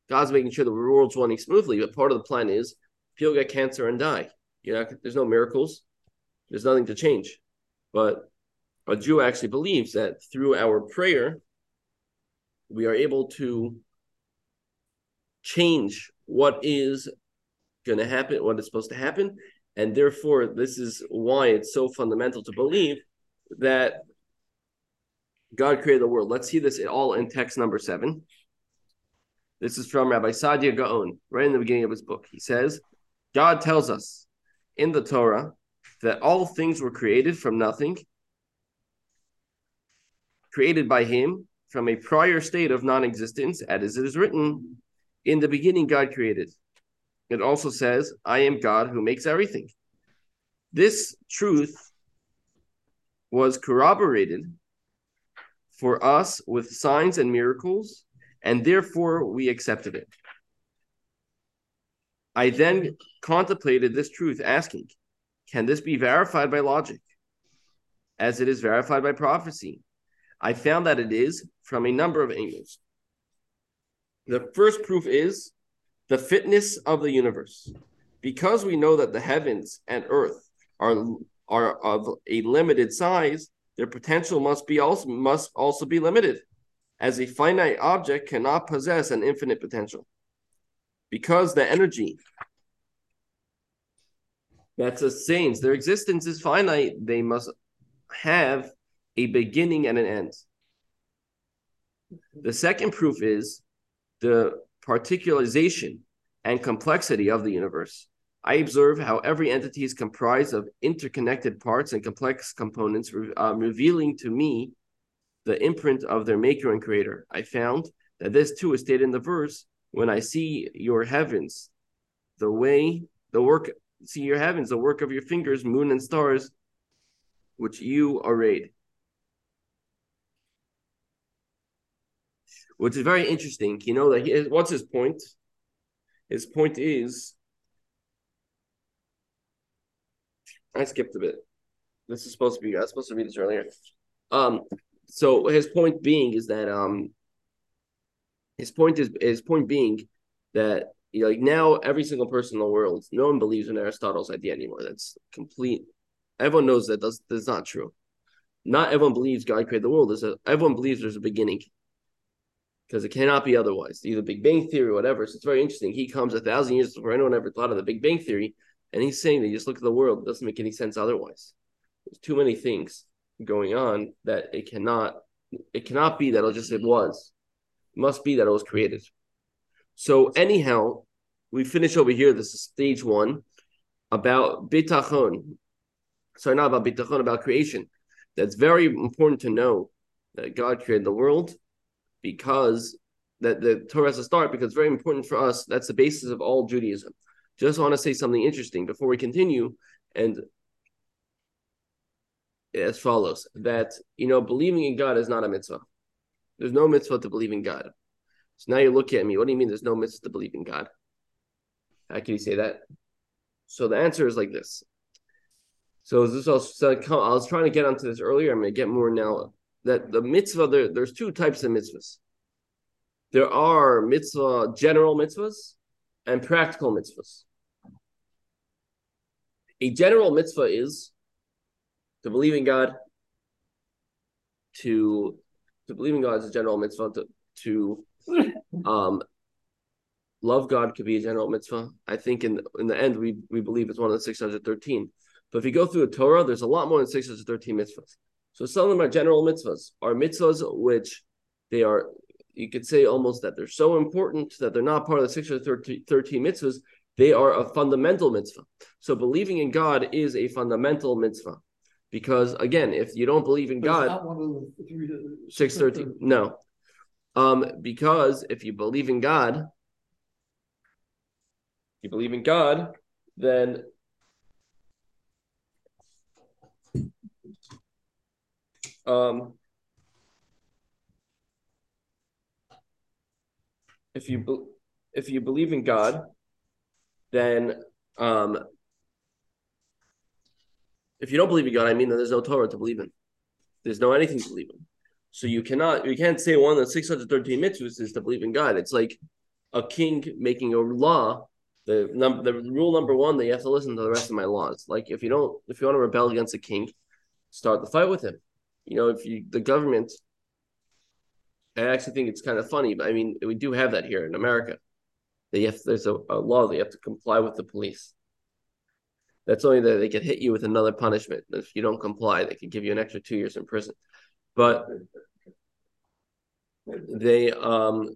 God's making sure the world's running smoothly, but part of the plan is people get cancer and die. You know, there's no miracles. There's nothing to change. But a Jew actually believes that through our prayer, we are able to change what is going to happen, what is supposed to happen. And therefore, this is why it's so fundamental to believe that God created the world. Let's see this all in text number seven. This is from Rabbi Saadia Gaon, right in the beginning of his book. He says, God tells us in the Torah that all things were created from nothing, created by him from a prior state of non existence, as it is written, In the beginning, God created. It also says, I am God who makes everything. This truth was corroborated for us with signs and miracles, and therefore we accepted it. I then contemplated this truth, asking, Can this be verified by logic? As it is verified by prophecy. I found that it is from a number of angles. The first proof is the fitness of the universe. Because we know that the heavens and earth are, are of a limited size, their potential must be also must also be limited, as a finite object cannot possess an infinite potential. Because the energy that sustains their existence is finite, they must have a beginning and an end. The second proof is the particularization and complexity of the universe. I observe how every entity is comprised of interconnected parts and complex components, um, revealing to me the imprint of their maker and creator. I found that this too is stated in the verse when I see your heavens, the way, the work, see your heavens, the work of your fingers, moon and stars, which you arrayed. Which is very interesting. You know that he, what's his point? His point is I skipped a bit. This is supposed to be I was supposed to read this earlier. Um, so his point being is that um his point is his point being that you know, like now every single person in the world, no one believes in Aristotle's idea anymore. That's complete. Everyone knows that that's, that's not true. Not everyone believes God created the world. There's a, everyone believes there's a beginning because it cannot be otherwise. Either Big Bang Theory or whatever. So it's very interesting. He comes a thousand years before anyone ever thought of the Big Bang Theory, and he's saying that you just look at the world, it doesn't make any sense otherwise. There's too many things going on that it cannot it cannot be that it just it was. Must be that it was created. So anyhow, we finish over here. This is stage one about bitachon. Sorry, not about bitachon, about creation. That's very important to know that God created the world because that the Torah has to start because it's very important for us. That's the basis of all Judaism. Just want to say something interesting before we continue, and as follows: that you know, believing in God is not a mitzvah. There's no mitzvah to believe in God. So now you're looking at me. What do you mean? There's no mitzvah to believe in God? How can you say that? So the answer is like this. So this was, so I was trying to get onto this earlier. I'm going to get more now. That the mitzvah there, there's two types of mitzvahs. There are mitzvah general mitzvahs and practical mitzvahs. A general mitzvah is to believe in God, to to believe in God is a general mitzvah. To to um, love God could be a general mitzvah. I think in in the end we we believe it's one of the six hundred thirteen. But if you go through the Torah, there's a lot more than six hundred thirteen mitzvahs. So some of them are general mitzvahs, are mitzvahs which they are you could say almost that they're so important that they're not part of the 613 mitzvahs. They are a fundamental mitzvah. So believing in God is a fundamental mitzvah. Because again, if you don't believe in God, of the three, six thirteen, no. Um, because if you believe in God, you believe in God, then um if you be, if you believe in God, then um, if you don't believe in God, I mean that there's no Torah to believe in. There's no anything to believe in. So you cannot you can't say one of the 613 mitzvahs is to believe in God. It's like a king making a law. The number the rule number one that you have to listen to the rest of my laws. Like if you don't if you want to rebel against a king, start the fight with him. You know, if you the government I actually think it's kind of funny, but I mean, we do have that here in America. That you have, there's a, a law that you have to comply with the police. That's only that they could hit you with another punishment. If you don't comply, they could give you an extra two years in prison. But they, um,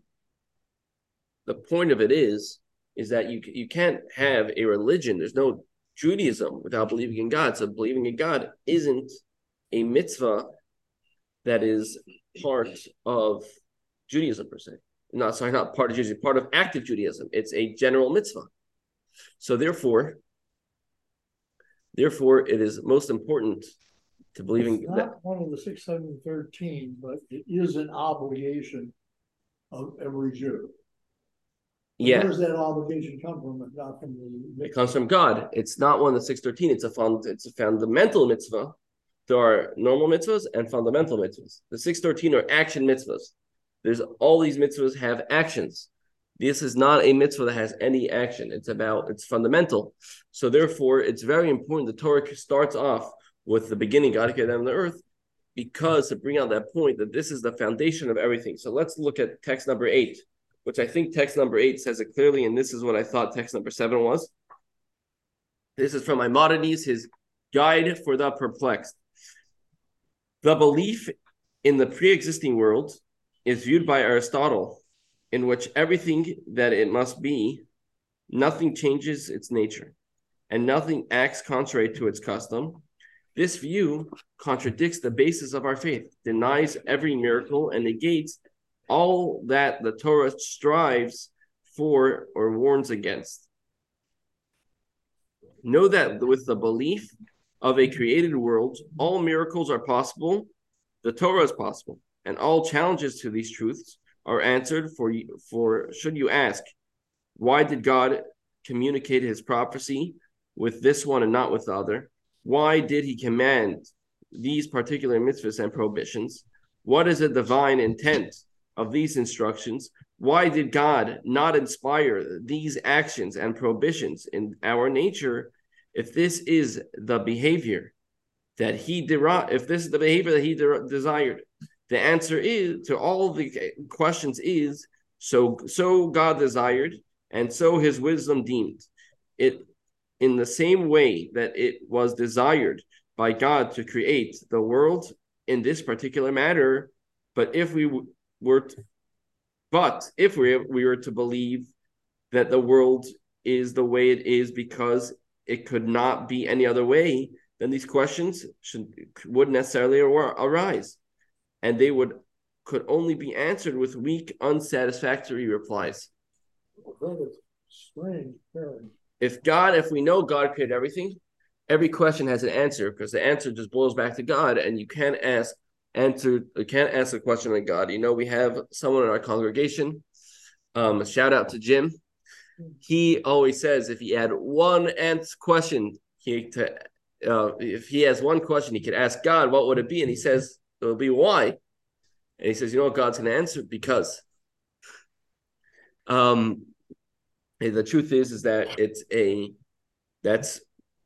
the point of it is, is that you you can't have a religion. There's no Judaism without believing in God. So believing in God isn't a mitzvah that is part of Judaism per se. Not sorry, not part of Judaism, part of active Judaism. It's a general mitzvah. So therefore, therefore, it is most important to believe It's in not that. one of the six hundred and thirteen, but it is an obligation of every Jew. Yeah, Where does that obligation come from? If not from the. it comes from God. It's not one of the six thirteen. It's a fund. It's a fundamental mitzvah. There are normal mitzvahs and fundamental mitzvahs. The six thirteen are action mitzvahs. There's all these mitzvahs have actions. This is not a mitzvah that has any action. It's about it's fundamental. So therefore, it's very important. The Torah starts off with the beginning, God created and the earth, because to bring out that point that this is the foundation of everything. So let's look at text number eight, which I think text number eight says it clearly, and this is what I thought text number seven was. This is from Maimonides, his guide for the perplexed. The belief in the pre-existing world is viewed by Aristotle, in which everything that it must be, nothing changes its nature, and nothing acts contrary to its custom. This view contradicts the basis of our faith, denies every miracle, and negates all that the Torah strives for or warns against. Know that with the belief of a created world, all miracles are possible, the Torah is possible, and all challenges to these truths are answered for for should you ask, why did God communicate his prophecy with this one and not with the other? Why did he command these particular mitzvahs and prohibitions? What is the divine intent of these instructions? Why did God not inspire these actions and prohibitions in our nature if this is the behavior that he derived, if this is the behavior that he de- desired? The answer is to all the questions is so so God desired and so his wisdom deemed. It in the same way that it was desired by God to create the world in this particular matter but if we were to, But if we we were to believe that the world is the way it is because it could not be any other way, then these questions should would necessarily arise, and they would could only be answered with weak, unsatisfactory replies. Strange. If God, if we know God created everything, every question has an answer because the answer just boils back to God, and you can't ask answer you can't ask a question on God. You know, we have someone in our congregation. Um, shout out to Jim. He always says if he had one answer question, he to uh, if he has one question, he could ask God, what would it be? And he says it will be why. And he says, you know what God's going to answer because. Um, the truth is, is that it's a that's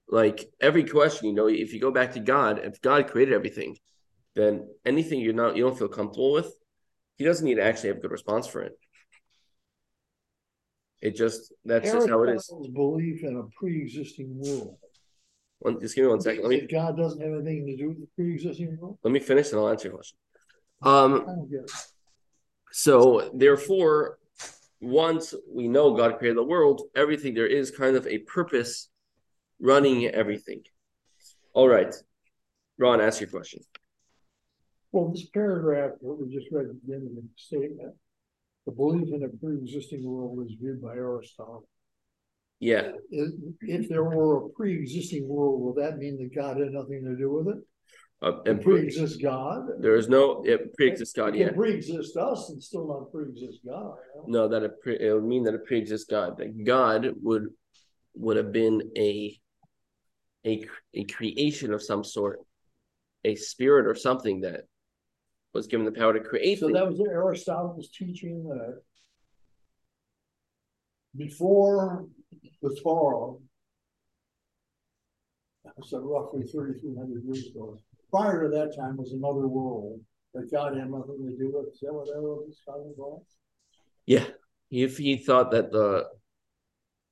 like every question. You know, if you go back to God, if God created everything, then anything you're not you don't feel comfortable with, He doesn't need to actually have a good response for it. It just that's just how it is. Belief in a pre-existing world. One, just give me one second. Let me That God doesn't have anything to do with the pre-existing world? let me finish and I'll answer your question. Um, I don't get it. So therefore, once we know God created the world, everything there is kind of a purpose running everything. All right. Ron, ask your question. Well, this paragraph, what we just read at the end of the statement, the belief in a pre-existing world is viewed by Aristotle. Yeah. If, if there were a pre-existing world, will that mean that God had nothing to do with it? Uh, and pre- pre-exists God? there is no it pre-exists God, It yeah. pre-exist us and still not pre-exist God. No, that it, pre- it would mean that it pre-exists God. That God would would have been a a a creation of some sort, a spirit or something that was given the power to create. So things. that was Aristotle's teaching that before the Torah, so roughly thirty-three hundred years ago, prior to that time was another world that God had nothing to do with. Is that what that was talking about? yeah, if he thought that the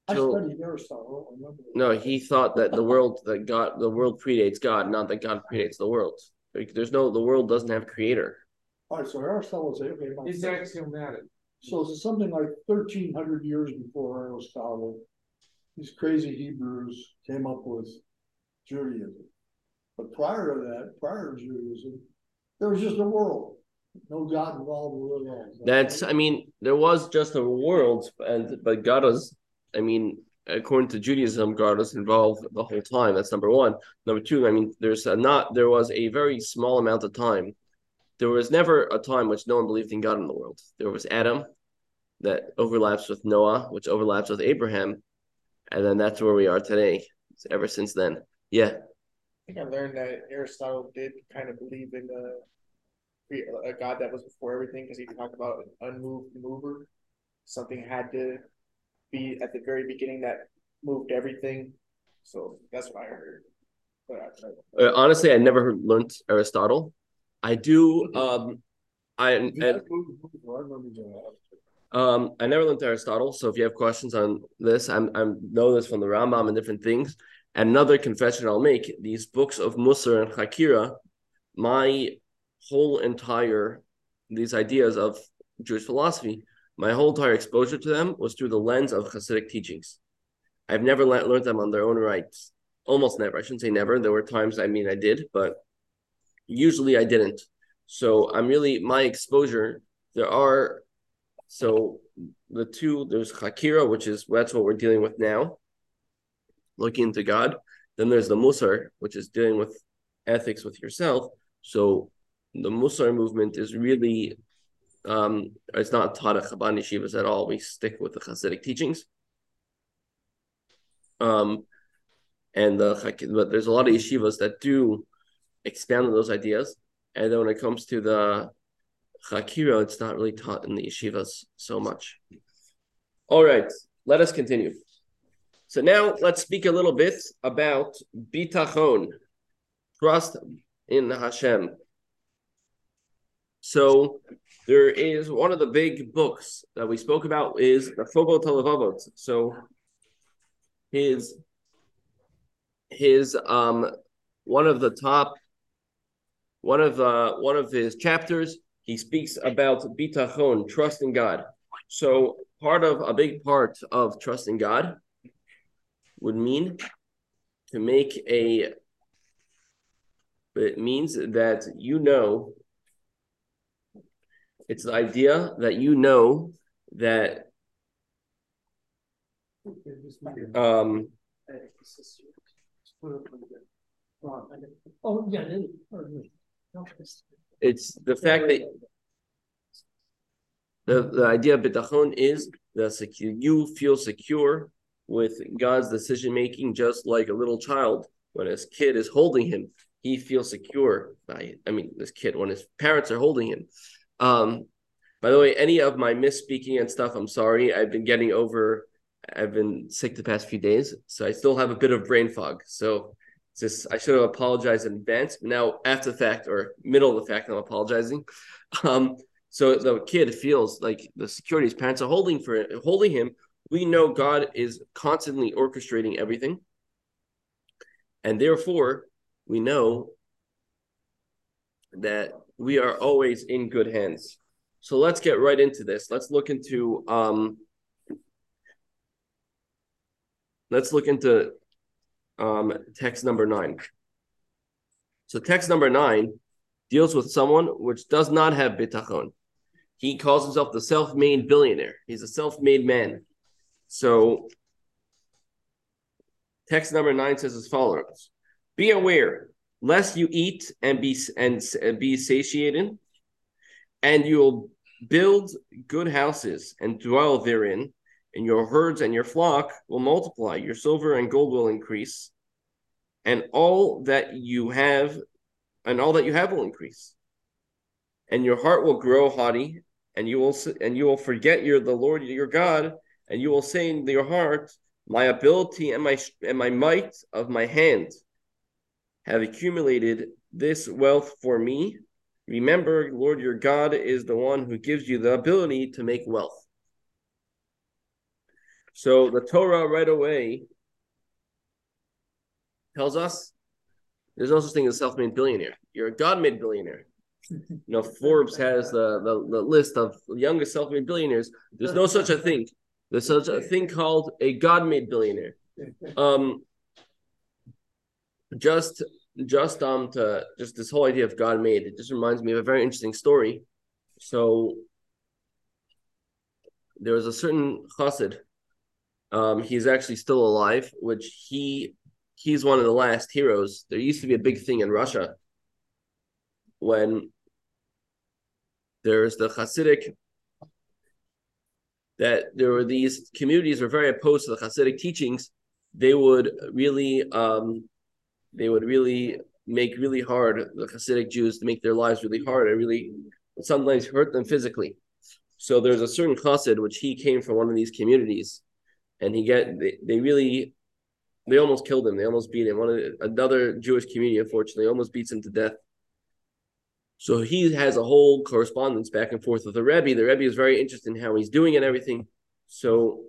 I So- studied Aristotle, I remember. No, he thought that the world that God the world predates God, not that God predates the world. There's no the world doesn't have a creator. All right, so Aristotle was, okay, my- It's axiomatic. So it's something like thirteen hundred years before Aristotle, these crazy Hebrews came up with Judaism. But prior to that, prior to Judaism, there was just a world, no God involved with it all. That's I mean, there was just a world, and but God was I mean, according to Judaism, God was involved the whole time. That's number one. Number two, I mean, there's a not there was a very small amount of time. There was never a time which no one believed in God in the world. There was Adam, that overlaps with Noah, which overlaps with Abraham, and then that's where we are today. Ever since then, yeah. I think I learned that Aristotle did kind of believe in a, a God that was before everything because he talked about an unmoved mover. Something had to be at the very beginning that moved everything. So that's what I heard. But I, Uh, honestly, I never learned Aristotle. I do. Um, I and, Yeah, I remember that. um, I never learned Aristotle. So if you have questions on this, I'm I'm know this from the Rambam and different things. Another confession I'll make: these books of Musar and Chakira, my whole entire these ideas of Jewish philosophy, my whole entire exposure to them was through the lens of Hasidic teachings. I've never le- learned them on their own rights. Almost never. I shouldn't say never. There were times I mean I did, but usually I didn't. So I'm really my exposure. There are so the two there's Chakira, which is that's what we're dealing with now, looking into God. Then there's the Musar, which is dealing with ethics with yourself. So the Musar movement is really um it's not taught at Chabad yeshivas at all. We stick with the Hasidic teachings. Um and the but there's a lot of yeshivas that do expand on those ideas. And then when it comes to the Chakira, it's not really taught in the yeshivas so much. All right, let us continue. So now let's speak a little bit about bitachon, trust in Hashem. So there is one of the big books that we spoke about is the Chovot HaLevavot. So his his um one of the top one of uh one of his chapters he speaks about bitachon, trust in God. So part of a big part of trusting God would mean to make a it means that you know it's the idea that you know that um Oh, yeah. It's the fact that the, the idea of bitachon is that you feel secure with God's decision making, just like a little child when his kid is holding him, he feels secure. By, I mean, this kid when his parents are holding him. Um, by the way, any of my misspeaking and stuff, I'm sorry. I've been getting over. I've been sick the past few days, so I still have a bit of brain fog. So just I should have apologized in advance. But now after the fact or middle of the fact, I'm apologizing. Um, so the kid feels like the security his parents are holding for holding him. We know God is constantly orchestrating everything, and therefore we know that we are always in good hands. So let's get right into this. Let's look into um, let's look into um, text number nine. So text number nine deals with someone which does not have bitachon. He calls himself the self-made billionaire. He's a self-made man. So text number nine says as follows: Be aware, lest you eat and be and, and be satiated, and you will build good houses and dwell therein, and your herds and your flock will multiply, your silver and gold will increase, and all that you have, and all that you have will increase. And your heart will grow haughty, and you will and you will forget your the Lord your God, and you will say in your heart, My ability and my and my might of my hand have accumulated this wealth for me. Remember, Lord your God is the one who gives you the ability to make wealth. So the Torah right away tells us there's no such thing as a self-made billionaire. You're a God-made billionaire. You know, Forbes has the, the, the list of youngest self-made billionaires. There's no such a thing. There's such a thing called a God-made billionaire. Um, just just um to just this whole idea of God made it just reminds me of a very interesting story. So there was a certain chassid. Um, he's actually still alive, which he he's one of the last heroes. There used to be a big thing in Russia when there's the Hasidic that there were these communities were very opposed to the Hasidic teachings. They would really um, they would really make really hard the Hasidic Jews to make their lives really hard and really sometimes hurt them physically. So there's a certain Chassid which he came from one of these communities, and he get they, they really they almost killed him. They almost beat him. One the, another Jewish community, unfortunately, almost beats him to death. So he has a whole correspondence back and forth with the Rebbe. The Rebbe is very interested in how he's doing and everything. So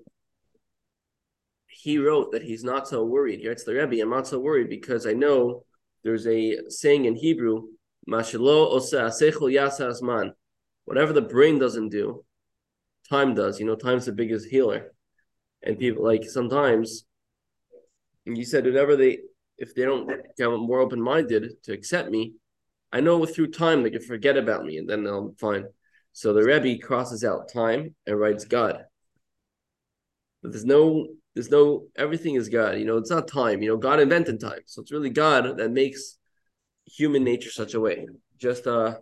he wrote that he's not so worried. He writes the Rebbe, I'm not so worried because I know there's a saying in Hebrew. Whatever the brain doesn't do, time does. You know, time's the biggest healer. And people like sometimes you said whenever they if they don't become more open-minded to accept me, I know through time they can forget about me and then they'll fine. So the Rebbe crosses out time and writes God. But there's no there's no everything is God. You know, it's not time. You know, God invented time. So it's really God that makes human nature such a way. Just a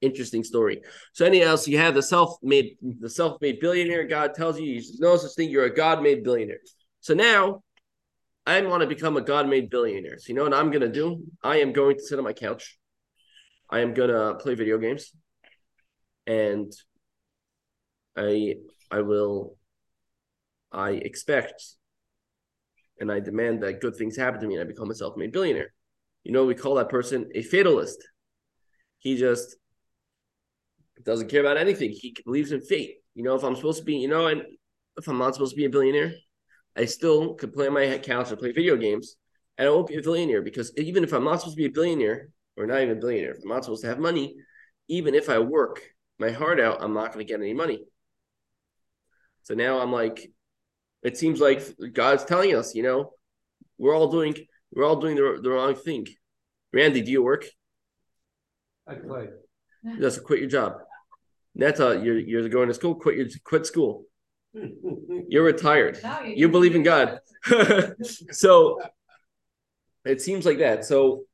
interesting story. So anyhow, so you have the self-made the self-made billionaire. God tells you you no such thing. You're a God-made billionaire. So now I want to become a God-made billionaire. So you know what I'm gonna do? I am going to sit on my couch. I am gonna play video games, and I I will I expect and I demand that good things happen to me and I become a self-made billionaire. You know, we call that person a fatalist. He just doesn't care about anything. He believes in fate. You know, if I'm supposed to be, you know, and if I'm not supposed to be a billionaire, I still could play on my couch and play video games, and I won't be a billionaire because even if I'm not supposed to be a billionaire, or not even a billionaire, if I'm not supposed to have money, even if I work my heart out, I'm not going to get any money. So now I'm like, it seems like God's telling us, you know, we're all doing we're all doing the, the wrong thing. Randy, do you work? I play. Just quit your job. Netta, you're you're going to school. Quit your quit school. You're retired. Now You believe in God. so it seems like that. So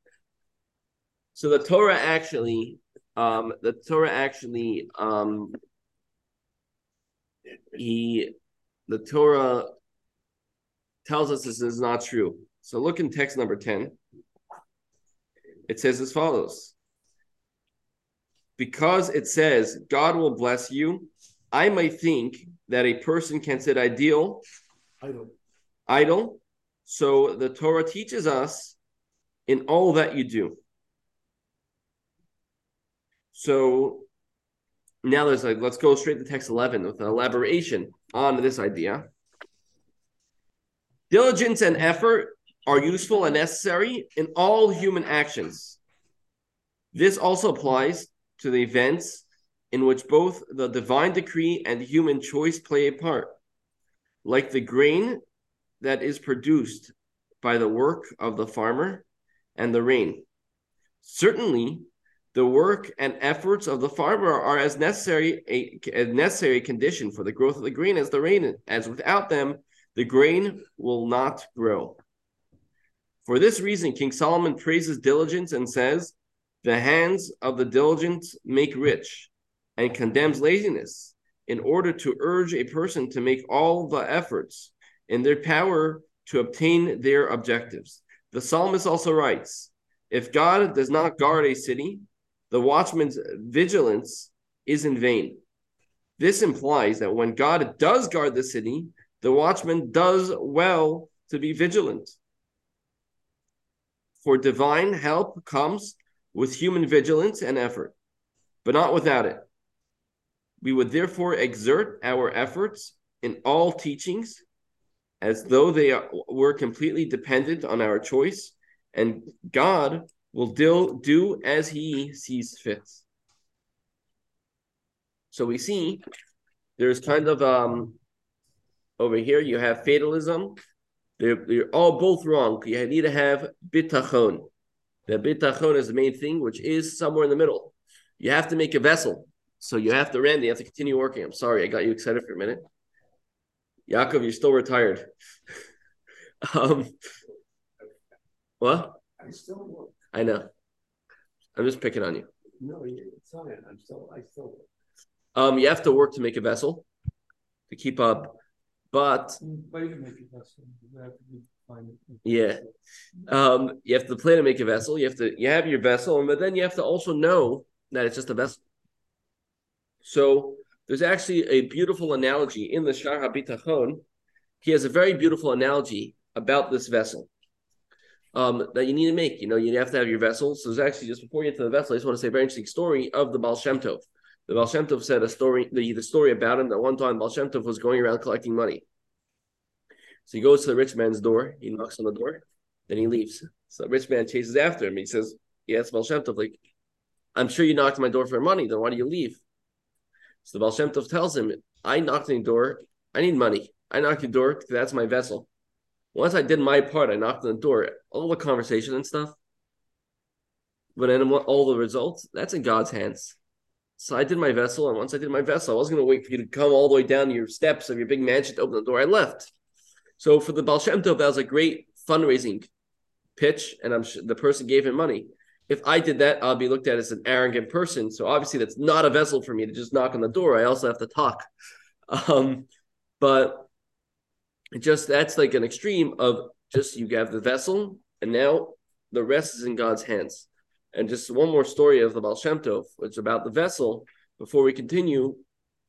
so the Torah actually, um, the Torah actually, um, he, the Torah tells us this is not true. So look in text number 10. It says as follows Because it says, God will bless you, I might think that a person can sit ideal, I don't, idle. So the Torah teaches us in all that you do. So now there's like, let's go straight to text 11 with an elaboration on this idea. Diligence and effort are useful and necessary in all human actions. This also applies to the events in which both the divine decree and human choice play a part, like the grain that is produced by the work of the farmer and the rain. Certainly, the work and efforts of the farmer are as necessary a, a necessary condition for the growth of the grain as the rain, as without them, the grain will not grow. For this reason, King Solomon praises diligence and says, The hands of the diligent make rich, and condemns laziness, in order to urge a person to make all the efforts in their power to obtain their objectives. The psalmist also writes, If God does not guard a city, the watchman's vigilance is in vain. This implies that when God does guard the city, the watchman does well to be vigilant. For divine help comes with human vigilance and effort, but not without it. We would therefore exert our efforts in all teachings as though they are, were completely dependent on our choice, and God will do, do as he sees fit. So we see there's kind of um over here you have fatalism. They're, they're all both wrong. You need to have bitachon. The bitachon is the main thing, which is somewhere in the middle. You have to make a vessel. So you have to, Randy, you have to continue working. I'm sorry, I got you excited for a minute. Yaakov, you're still retired. um, what? I still work. I know. I'm just picking on you. No, it's fine. I'm still, I still work. Um, you have to work to make a vessel to keep up, but Play to make it vessel. You have to be fine. yeah, um, you have to plan to make a vessel. You have to you have your vessel, but then you have to also know that it's just a vessel. So there's actually a beautiful analogy in the Shar HaBitachon. He has a very beautiful analogy about this vessel um, that you need to make. You know, you have to have your vessel. So there's actually just before you get to the vessel, I just want to say a very interesting story of the Baal Shem Tov. The Baal Shem Tov said a story, the, the story about him that one time Baal Shem Tov was going around collecting money. So he goes to the rich man's door, he knocks on the door, then he leaves. So the rich man chases after him. He says, Yes, Baal Shem Tov, like, I'm sure you knocked my door for money, then why do you leave? So the Baal Shem Tov tells him, I knocked on your door, I need money. I knocked your door, that's my vessel. Once I did my part, I knocked on the door, all the conversation and stuff. But then all the results, that's in God's hands. So I did my vessel, and once I did my vessel, I wasn't going to wait for you to come all the way down your steps of your big mansion to open the door. I left. So for the Baal Shem Tov, that was a great fundraising pitch, and I'm sure the person gave him money. If I did that, I'll be looked at as an arrogant person. So obviously, that's not a vessel for me to just knock on the door. I also have to talk. Um, but just that's like an extreme of just you have the vessel, and now the rest is in God's hands. And just one more story of the Baal Shem Tov, which about the vessel. Before we continue,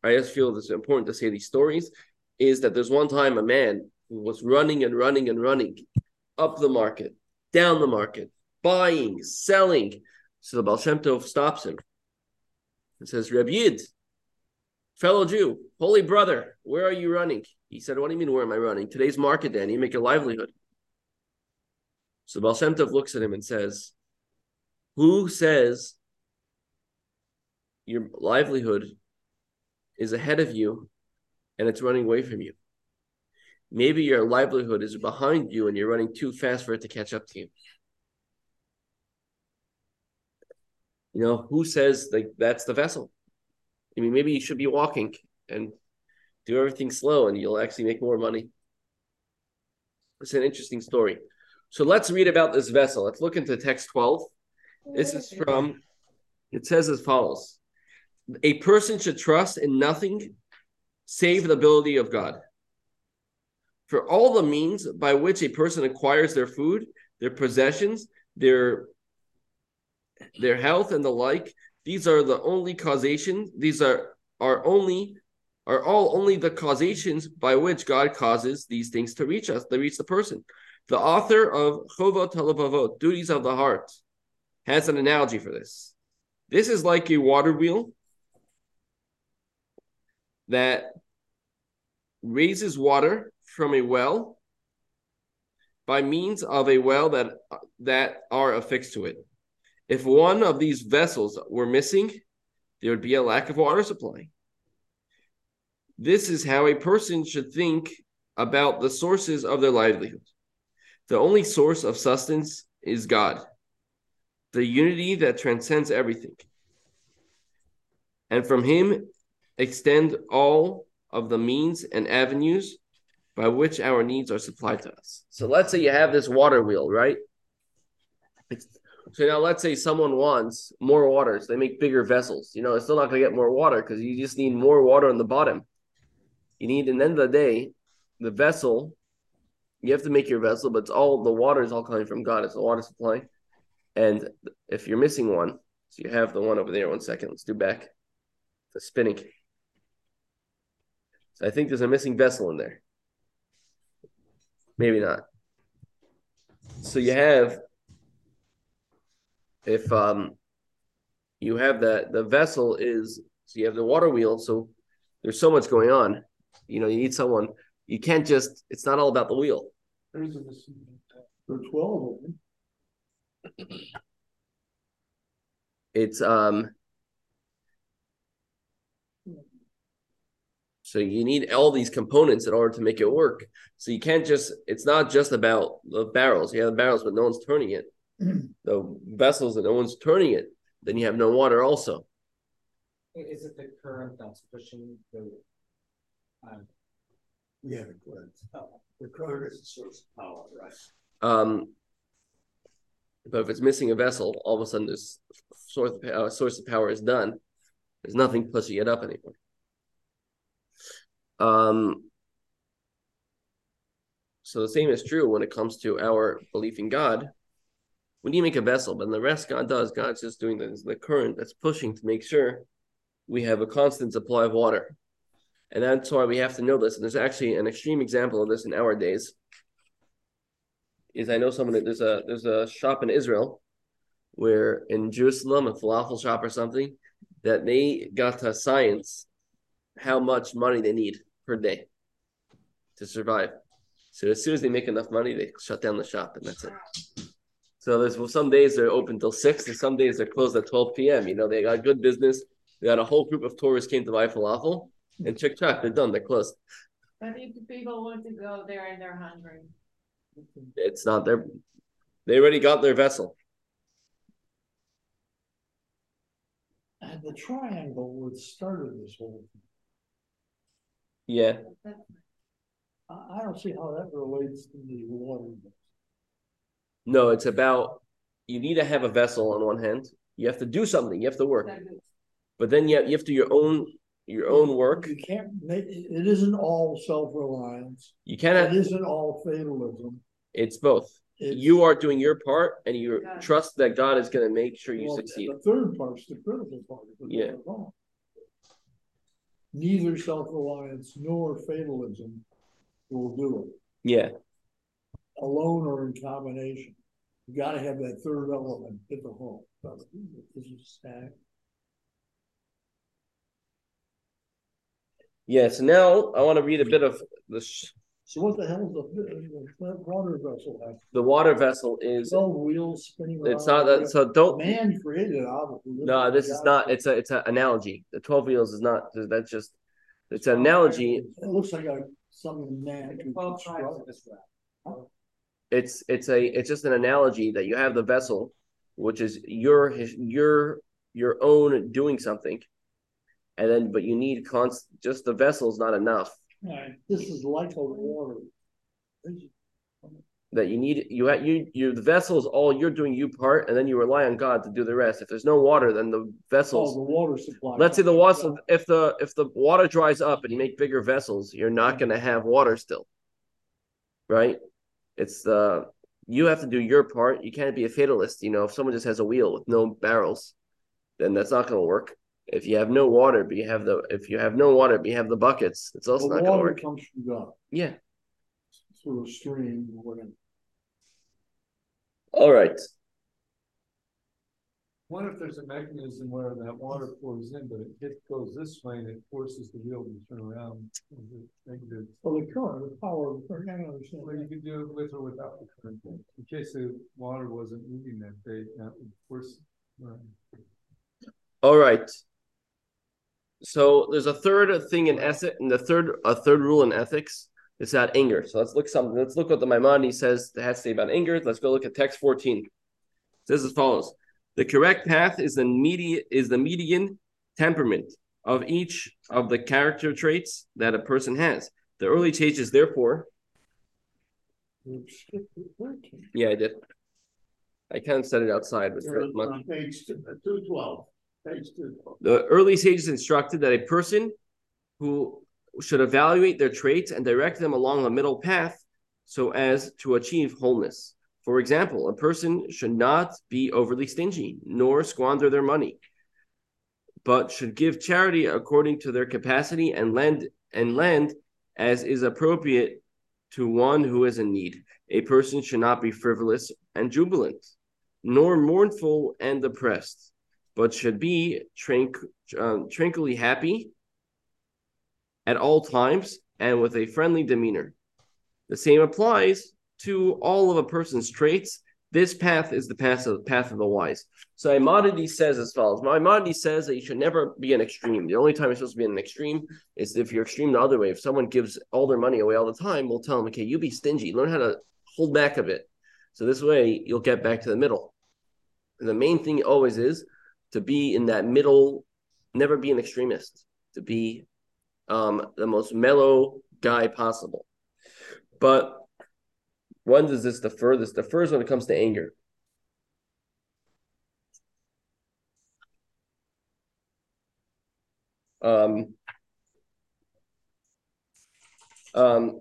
I just feel it's important to say these stories. Is that there's one time a man who was running and running and running up the market, down the market, buying, selling. So the Baal Shem Tov stops him and says, Reb Yid, fellow Jew, holy brother, where are you running? He said, What do you mean, where am I running? Today's market day, and you make a livelihood. So Baal Shem Tov looks at him and says, Who says your livelihood is ahead of you and it's running away from you. Maybe your livelihood is behind you and you're running too fast for it to catch up to you. You know, who says like that's the vessel? I mean, maybe you should be walking and do everything slow and you'll actually make more money. It's an interesting story. So let's read about this vessel. Let's look into text 12. This is from, it says as follows A person should trust in nothing save the ability of God. For all the means by which a person acquires their food, their possessions, their their health and the like, these are the only causation, these are are only are all only the causations by which God causes these things to reach us, to reach the person. The author of Chovot HaLevavot, Duties of the Heart, has an analogy for this. This is like a water wheel that raises water from a well by means of a well that that are affixed to it. If one of these vessels were missing, there would be a lack of water supply. This is how a person should think about the sources of their livelihood. The only source of sustenance is God, the unity that transcends everything. And from Him extend all of the means and avenues by which our needs are supplied to us. So let's say you have this water wheel, right? so now let's say someone wants more water, so they make bigger vessels. You know, it's still not going to get more water because you just need more water on the bottom. You need, at the end of the day, the vessel. You have to make your vessel, but it's all the water is all coming from God. It's the water supply. And if you're missing one, so you have the one over there. One second, let's do back the spinning. So I think there's a missing vessel in there. Maybe not. So you have if um you have that the vessel is so you have the water wheel, so there's so much going on. You know, you need someone. You can't just. It's not all about the wheel. There's a missing. There are twelve of them. It's um. So you need all these components in order to make it work. So you can't just. It's not just about the barrels. You have the barrels, but no one's turning it. the vessels and no one's turning it. Then you have no water. Also, Is it the current that's pushing the? Um, Yeah, the current. The current is the source of power, right? um. But if it's missing a vessel, all of a sudden this source of, uh, source of power is done. There's nothing pushing it up anymore. Um, so the same is true when it comes to our belief in God. We need to make a vessel, but the rest God does. God's just doing the, the current that's pushing to make sure we have a constant supply of water. And that's why we have to know this. And there's actually an extreme example of this in our days. Is I know someone there's a there's a shop in Israel where in Jerusalem, a falafel shop or something, that they got to science how much money they need per day to survive. So as soon as they make enough money, they shut down the shop and that's it. So there's well, some days they're open till six, and some days they're closed at 12 p.m. You know, they got good business. They got a whole group of tourists came to buy falafel, and check check, they're done, they're closed. But if people want to go there and they're hungry. It's not their they already got their vessel. And the triangle would started this whole thing. Yeah. I, don't see how that relates to the water. No, it's about you need to have a vessel on one hand. You have to do something, you have to work. But then you have, you have to do your own your own work. You can't make, it isn't all self-reliance. You It cannot It isn't all fatalism. It's both. It's- You are doing your part and you Yeah. trust that God is gonna make sure you Well, succeed. The third part's the critical part. Yeah. Neither self-reliance nor fatalism will do it, Yeah. alone or in combination. You gotta have that third element in the whole. This is. Yeah, so now I want to read a bit of the So what the hell is a, a water vessel have? The water vessel is Twelve wheels spinning around? it's not that so don't Man created it, obviously. no this is not it's a it's an analogy. The twelve wheels is not that's just it's an analogy. It looks like a, something man could Twelve tribes construct. of Israel. It's it's a it's just an analogy that you have the vessel, which is your your your own doing something, and then but you need const just the vessel is not enough. Right, This is like a water. That you need you ha- you you the vessel is all you're doing you part and then you rely on God to do the rest. If there's no water, then the Oh, vessels. the water supply. Let's say the water if the if the water dries up and you make bigger vessels, you're not going to have water still, right? It's the you have to do your part. You can't be a fatalist. You know, if someone just has a wheel with no barrels, then that's not going to work. If you have no water, but you have the if you have no water, but you have the buckets, it's The also not going to water work. comes from God, Yeah. through a stream or whatever. All right. What if there's a mechanism where that water pours in, but it hit, goes this way and it forces the wheel to turn around? Is negative? Well, the current, the power, of the current, I don't understand. Well, you that. could do it with or without the current, in case the water wasn't moving that day, that would force. right. All right. So there's a third thing in ethic, and the third a third rule in ethics is that anger. So let's look something. Let's look what the Maimonides says that has to say about anger. Let's go look at text 14. It says as follows: The correct path is the median is the median temperament of each of the character traits that a person has. The early stages, therefore, You skipped the thirteen. yeah, I did. I kind of set it outside, but much. on Page two, uh, two twelve, page two twelve. The early sages instructed that a person who should evaluate their traits and direct them along the middle path so as to achieve wholeness. For example, a person should not be overly stingy nor squander their money, but should give charity according to their capacity and lend and lend as is appropriate to one who is in need. A person should not be frivolous and jubilant, nor mournful and depressed, but should be um, tranquilly happy at all times and with a friendly demeanor. The same applies to all of a person's traits. This path is the path of, path of the wise. So Maimonides says as follows. Maimonides says that you should never be an extreme. The only time you're supposed to be an extreme is if you're extreme the other way. If someone gives all their money away all the time, we'll tell them, okay, you be stingy. Learn how to hold back a bit. So this way you'll get back to the middle. And the main thing always is to be in that middle, never be an extremist, to be um, the most mellow guy possible. But when does this differ? This differs when it comes to anger. Um, um,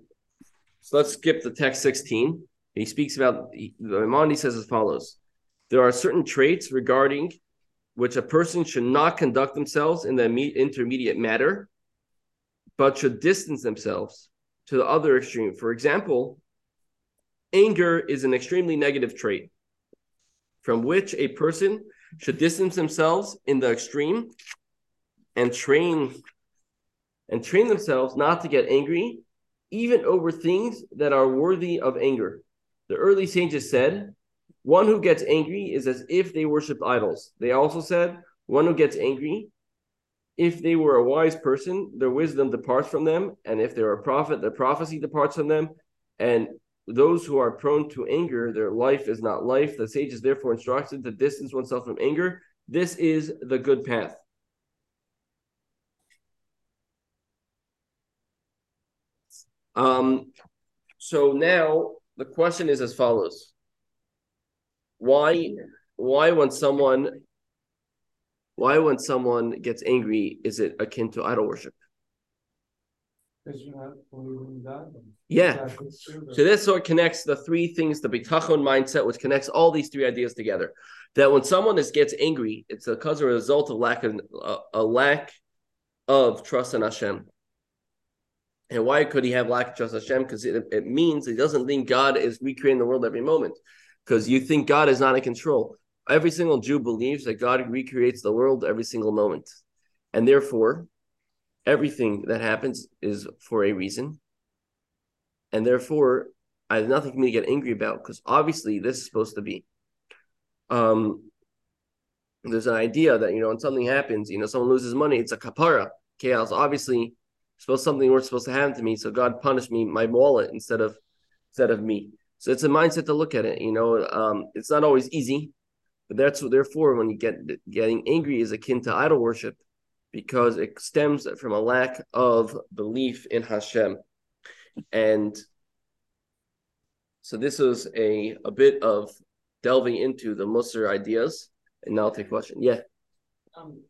so let's skip the text 16. He speaks about, the Maimonides says as follows There are certain traits regarding which a person should not conduct themselves in the intermediate matter, but should distance themselves to the other extreme. For example, anger is an extremely negative trait from which a person should distance themselves in the extreme and train and train themselves not to get angry even over things that are worthy of anger. The early sages said, one who gets angry is as if they worshiped idols. They also said, one who gets angry, if they were a wise person, their wisdom departs from them, and if they're a prophet, their prophecy departs from them. And those who are prone to anger, their life is not life. The sage is therefore instructed to distance oneself from anger. This is the good path. Um, so now the question is as follows: Why, why when someone, why when someone gets angry, is it akin to idol worship? Because you're not believing in God. then. Yeah. So this sort of connects the three things, the bitachon mindset, which connects all these three ideas together. That when someone is, gets angry, it's because of a result of lack of uh, a lack of trust in Hashem. And why could he have lack of trust in Hashem? Because it, it means he doesn't think God is recreating the world every moment. Because you think God is not in control. Every single Jew believes that God recreates the world every single moment. And therefore, everything that happens is for a reason. and therefore I have nothing for me to get angry about because obviously this is supposed to be. Um, there's an idea that you know when something happens, you know, someone loses money, it's a kapara chaos. Obviously, supposed something was supposed to happen to me, so God punished me my wallet instead of instead of me. So it's a mindset to look at it. You know, um, it's not always easy, but that's therefore when you get getting angry is akin to idol worship because it stems from a lack of belief in Hashem, and so this was a a bit of delving into the Musar ideas. And now I'll take question. Yeah. Um,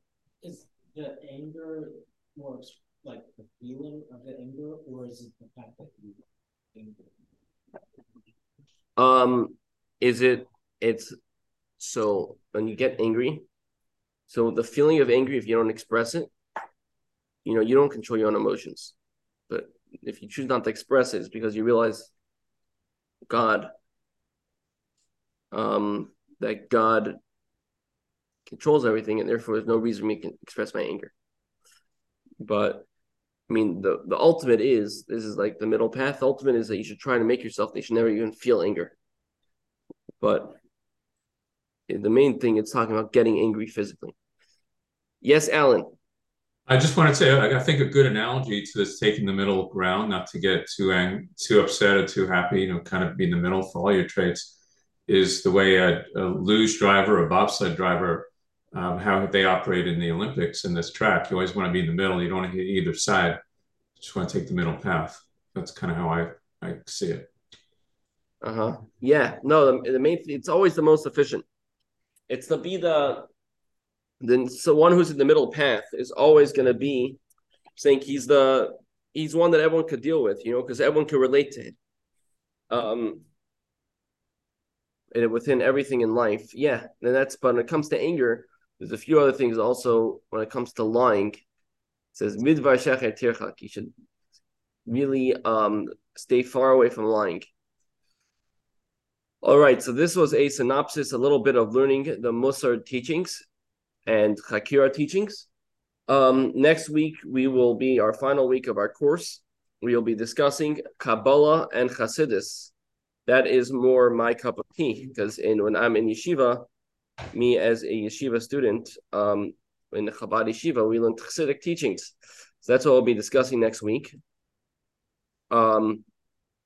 is the anger more like the feeling of the anger, or is it the fact that you angry? Um, is it it's so when you get angry, so the feeling of angry, if you don't express it, you know, you don't control your own emotions. But if you choose not to express it, it's because you realize God, um, that God controls everything, and therefore there's no reason me to express my anger. But I mean, the the ultimate is this is like the middle path. The ultimate is that you should try to make yourself. You should never even feel anger. But the main thing it's talking about getting angry physically. Yes, Alan. I just want to say, I think a good analogy to this taking the middle ground, not to get too ang- too upset or too happy, you know, kind of be in the middle for all your traits, is the way a, a driver, a bobsled driver, um, how they operate in the Olympics in this track. You always want to be in the middle. You don't want to hit either side. You just want to take the middle path. That's kind of how I, I see it. Uh huh. Yeah. No, the, the main thing it's always the most efficient. It's to be the then so one who's in the middle path is always going to be saying he's the he's one that everyone could deal with, you know, because everyone could relate to it. Um, and within everything in life, yeah. And that's but when it comes to anger, there's a few other things also when it comes to lying. It says midvar shecher tirchak. You should really um stay far away from lying. All right, so this was a synopsis, a little bit of learning the Musar teachings and Chakira teachings. Um, next week we will be our final week of our course. We will be discussing Kabbalah and Hasidus. That is more my cup of tea because in when I'm in yeshiva, me as a yeshiva student, um, in the Chabad yeshiva, we learn Hasidic teachings. So that's what we'll be discussing next week. Um,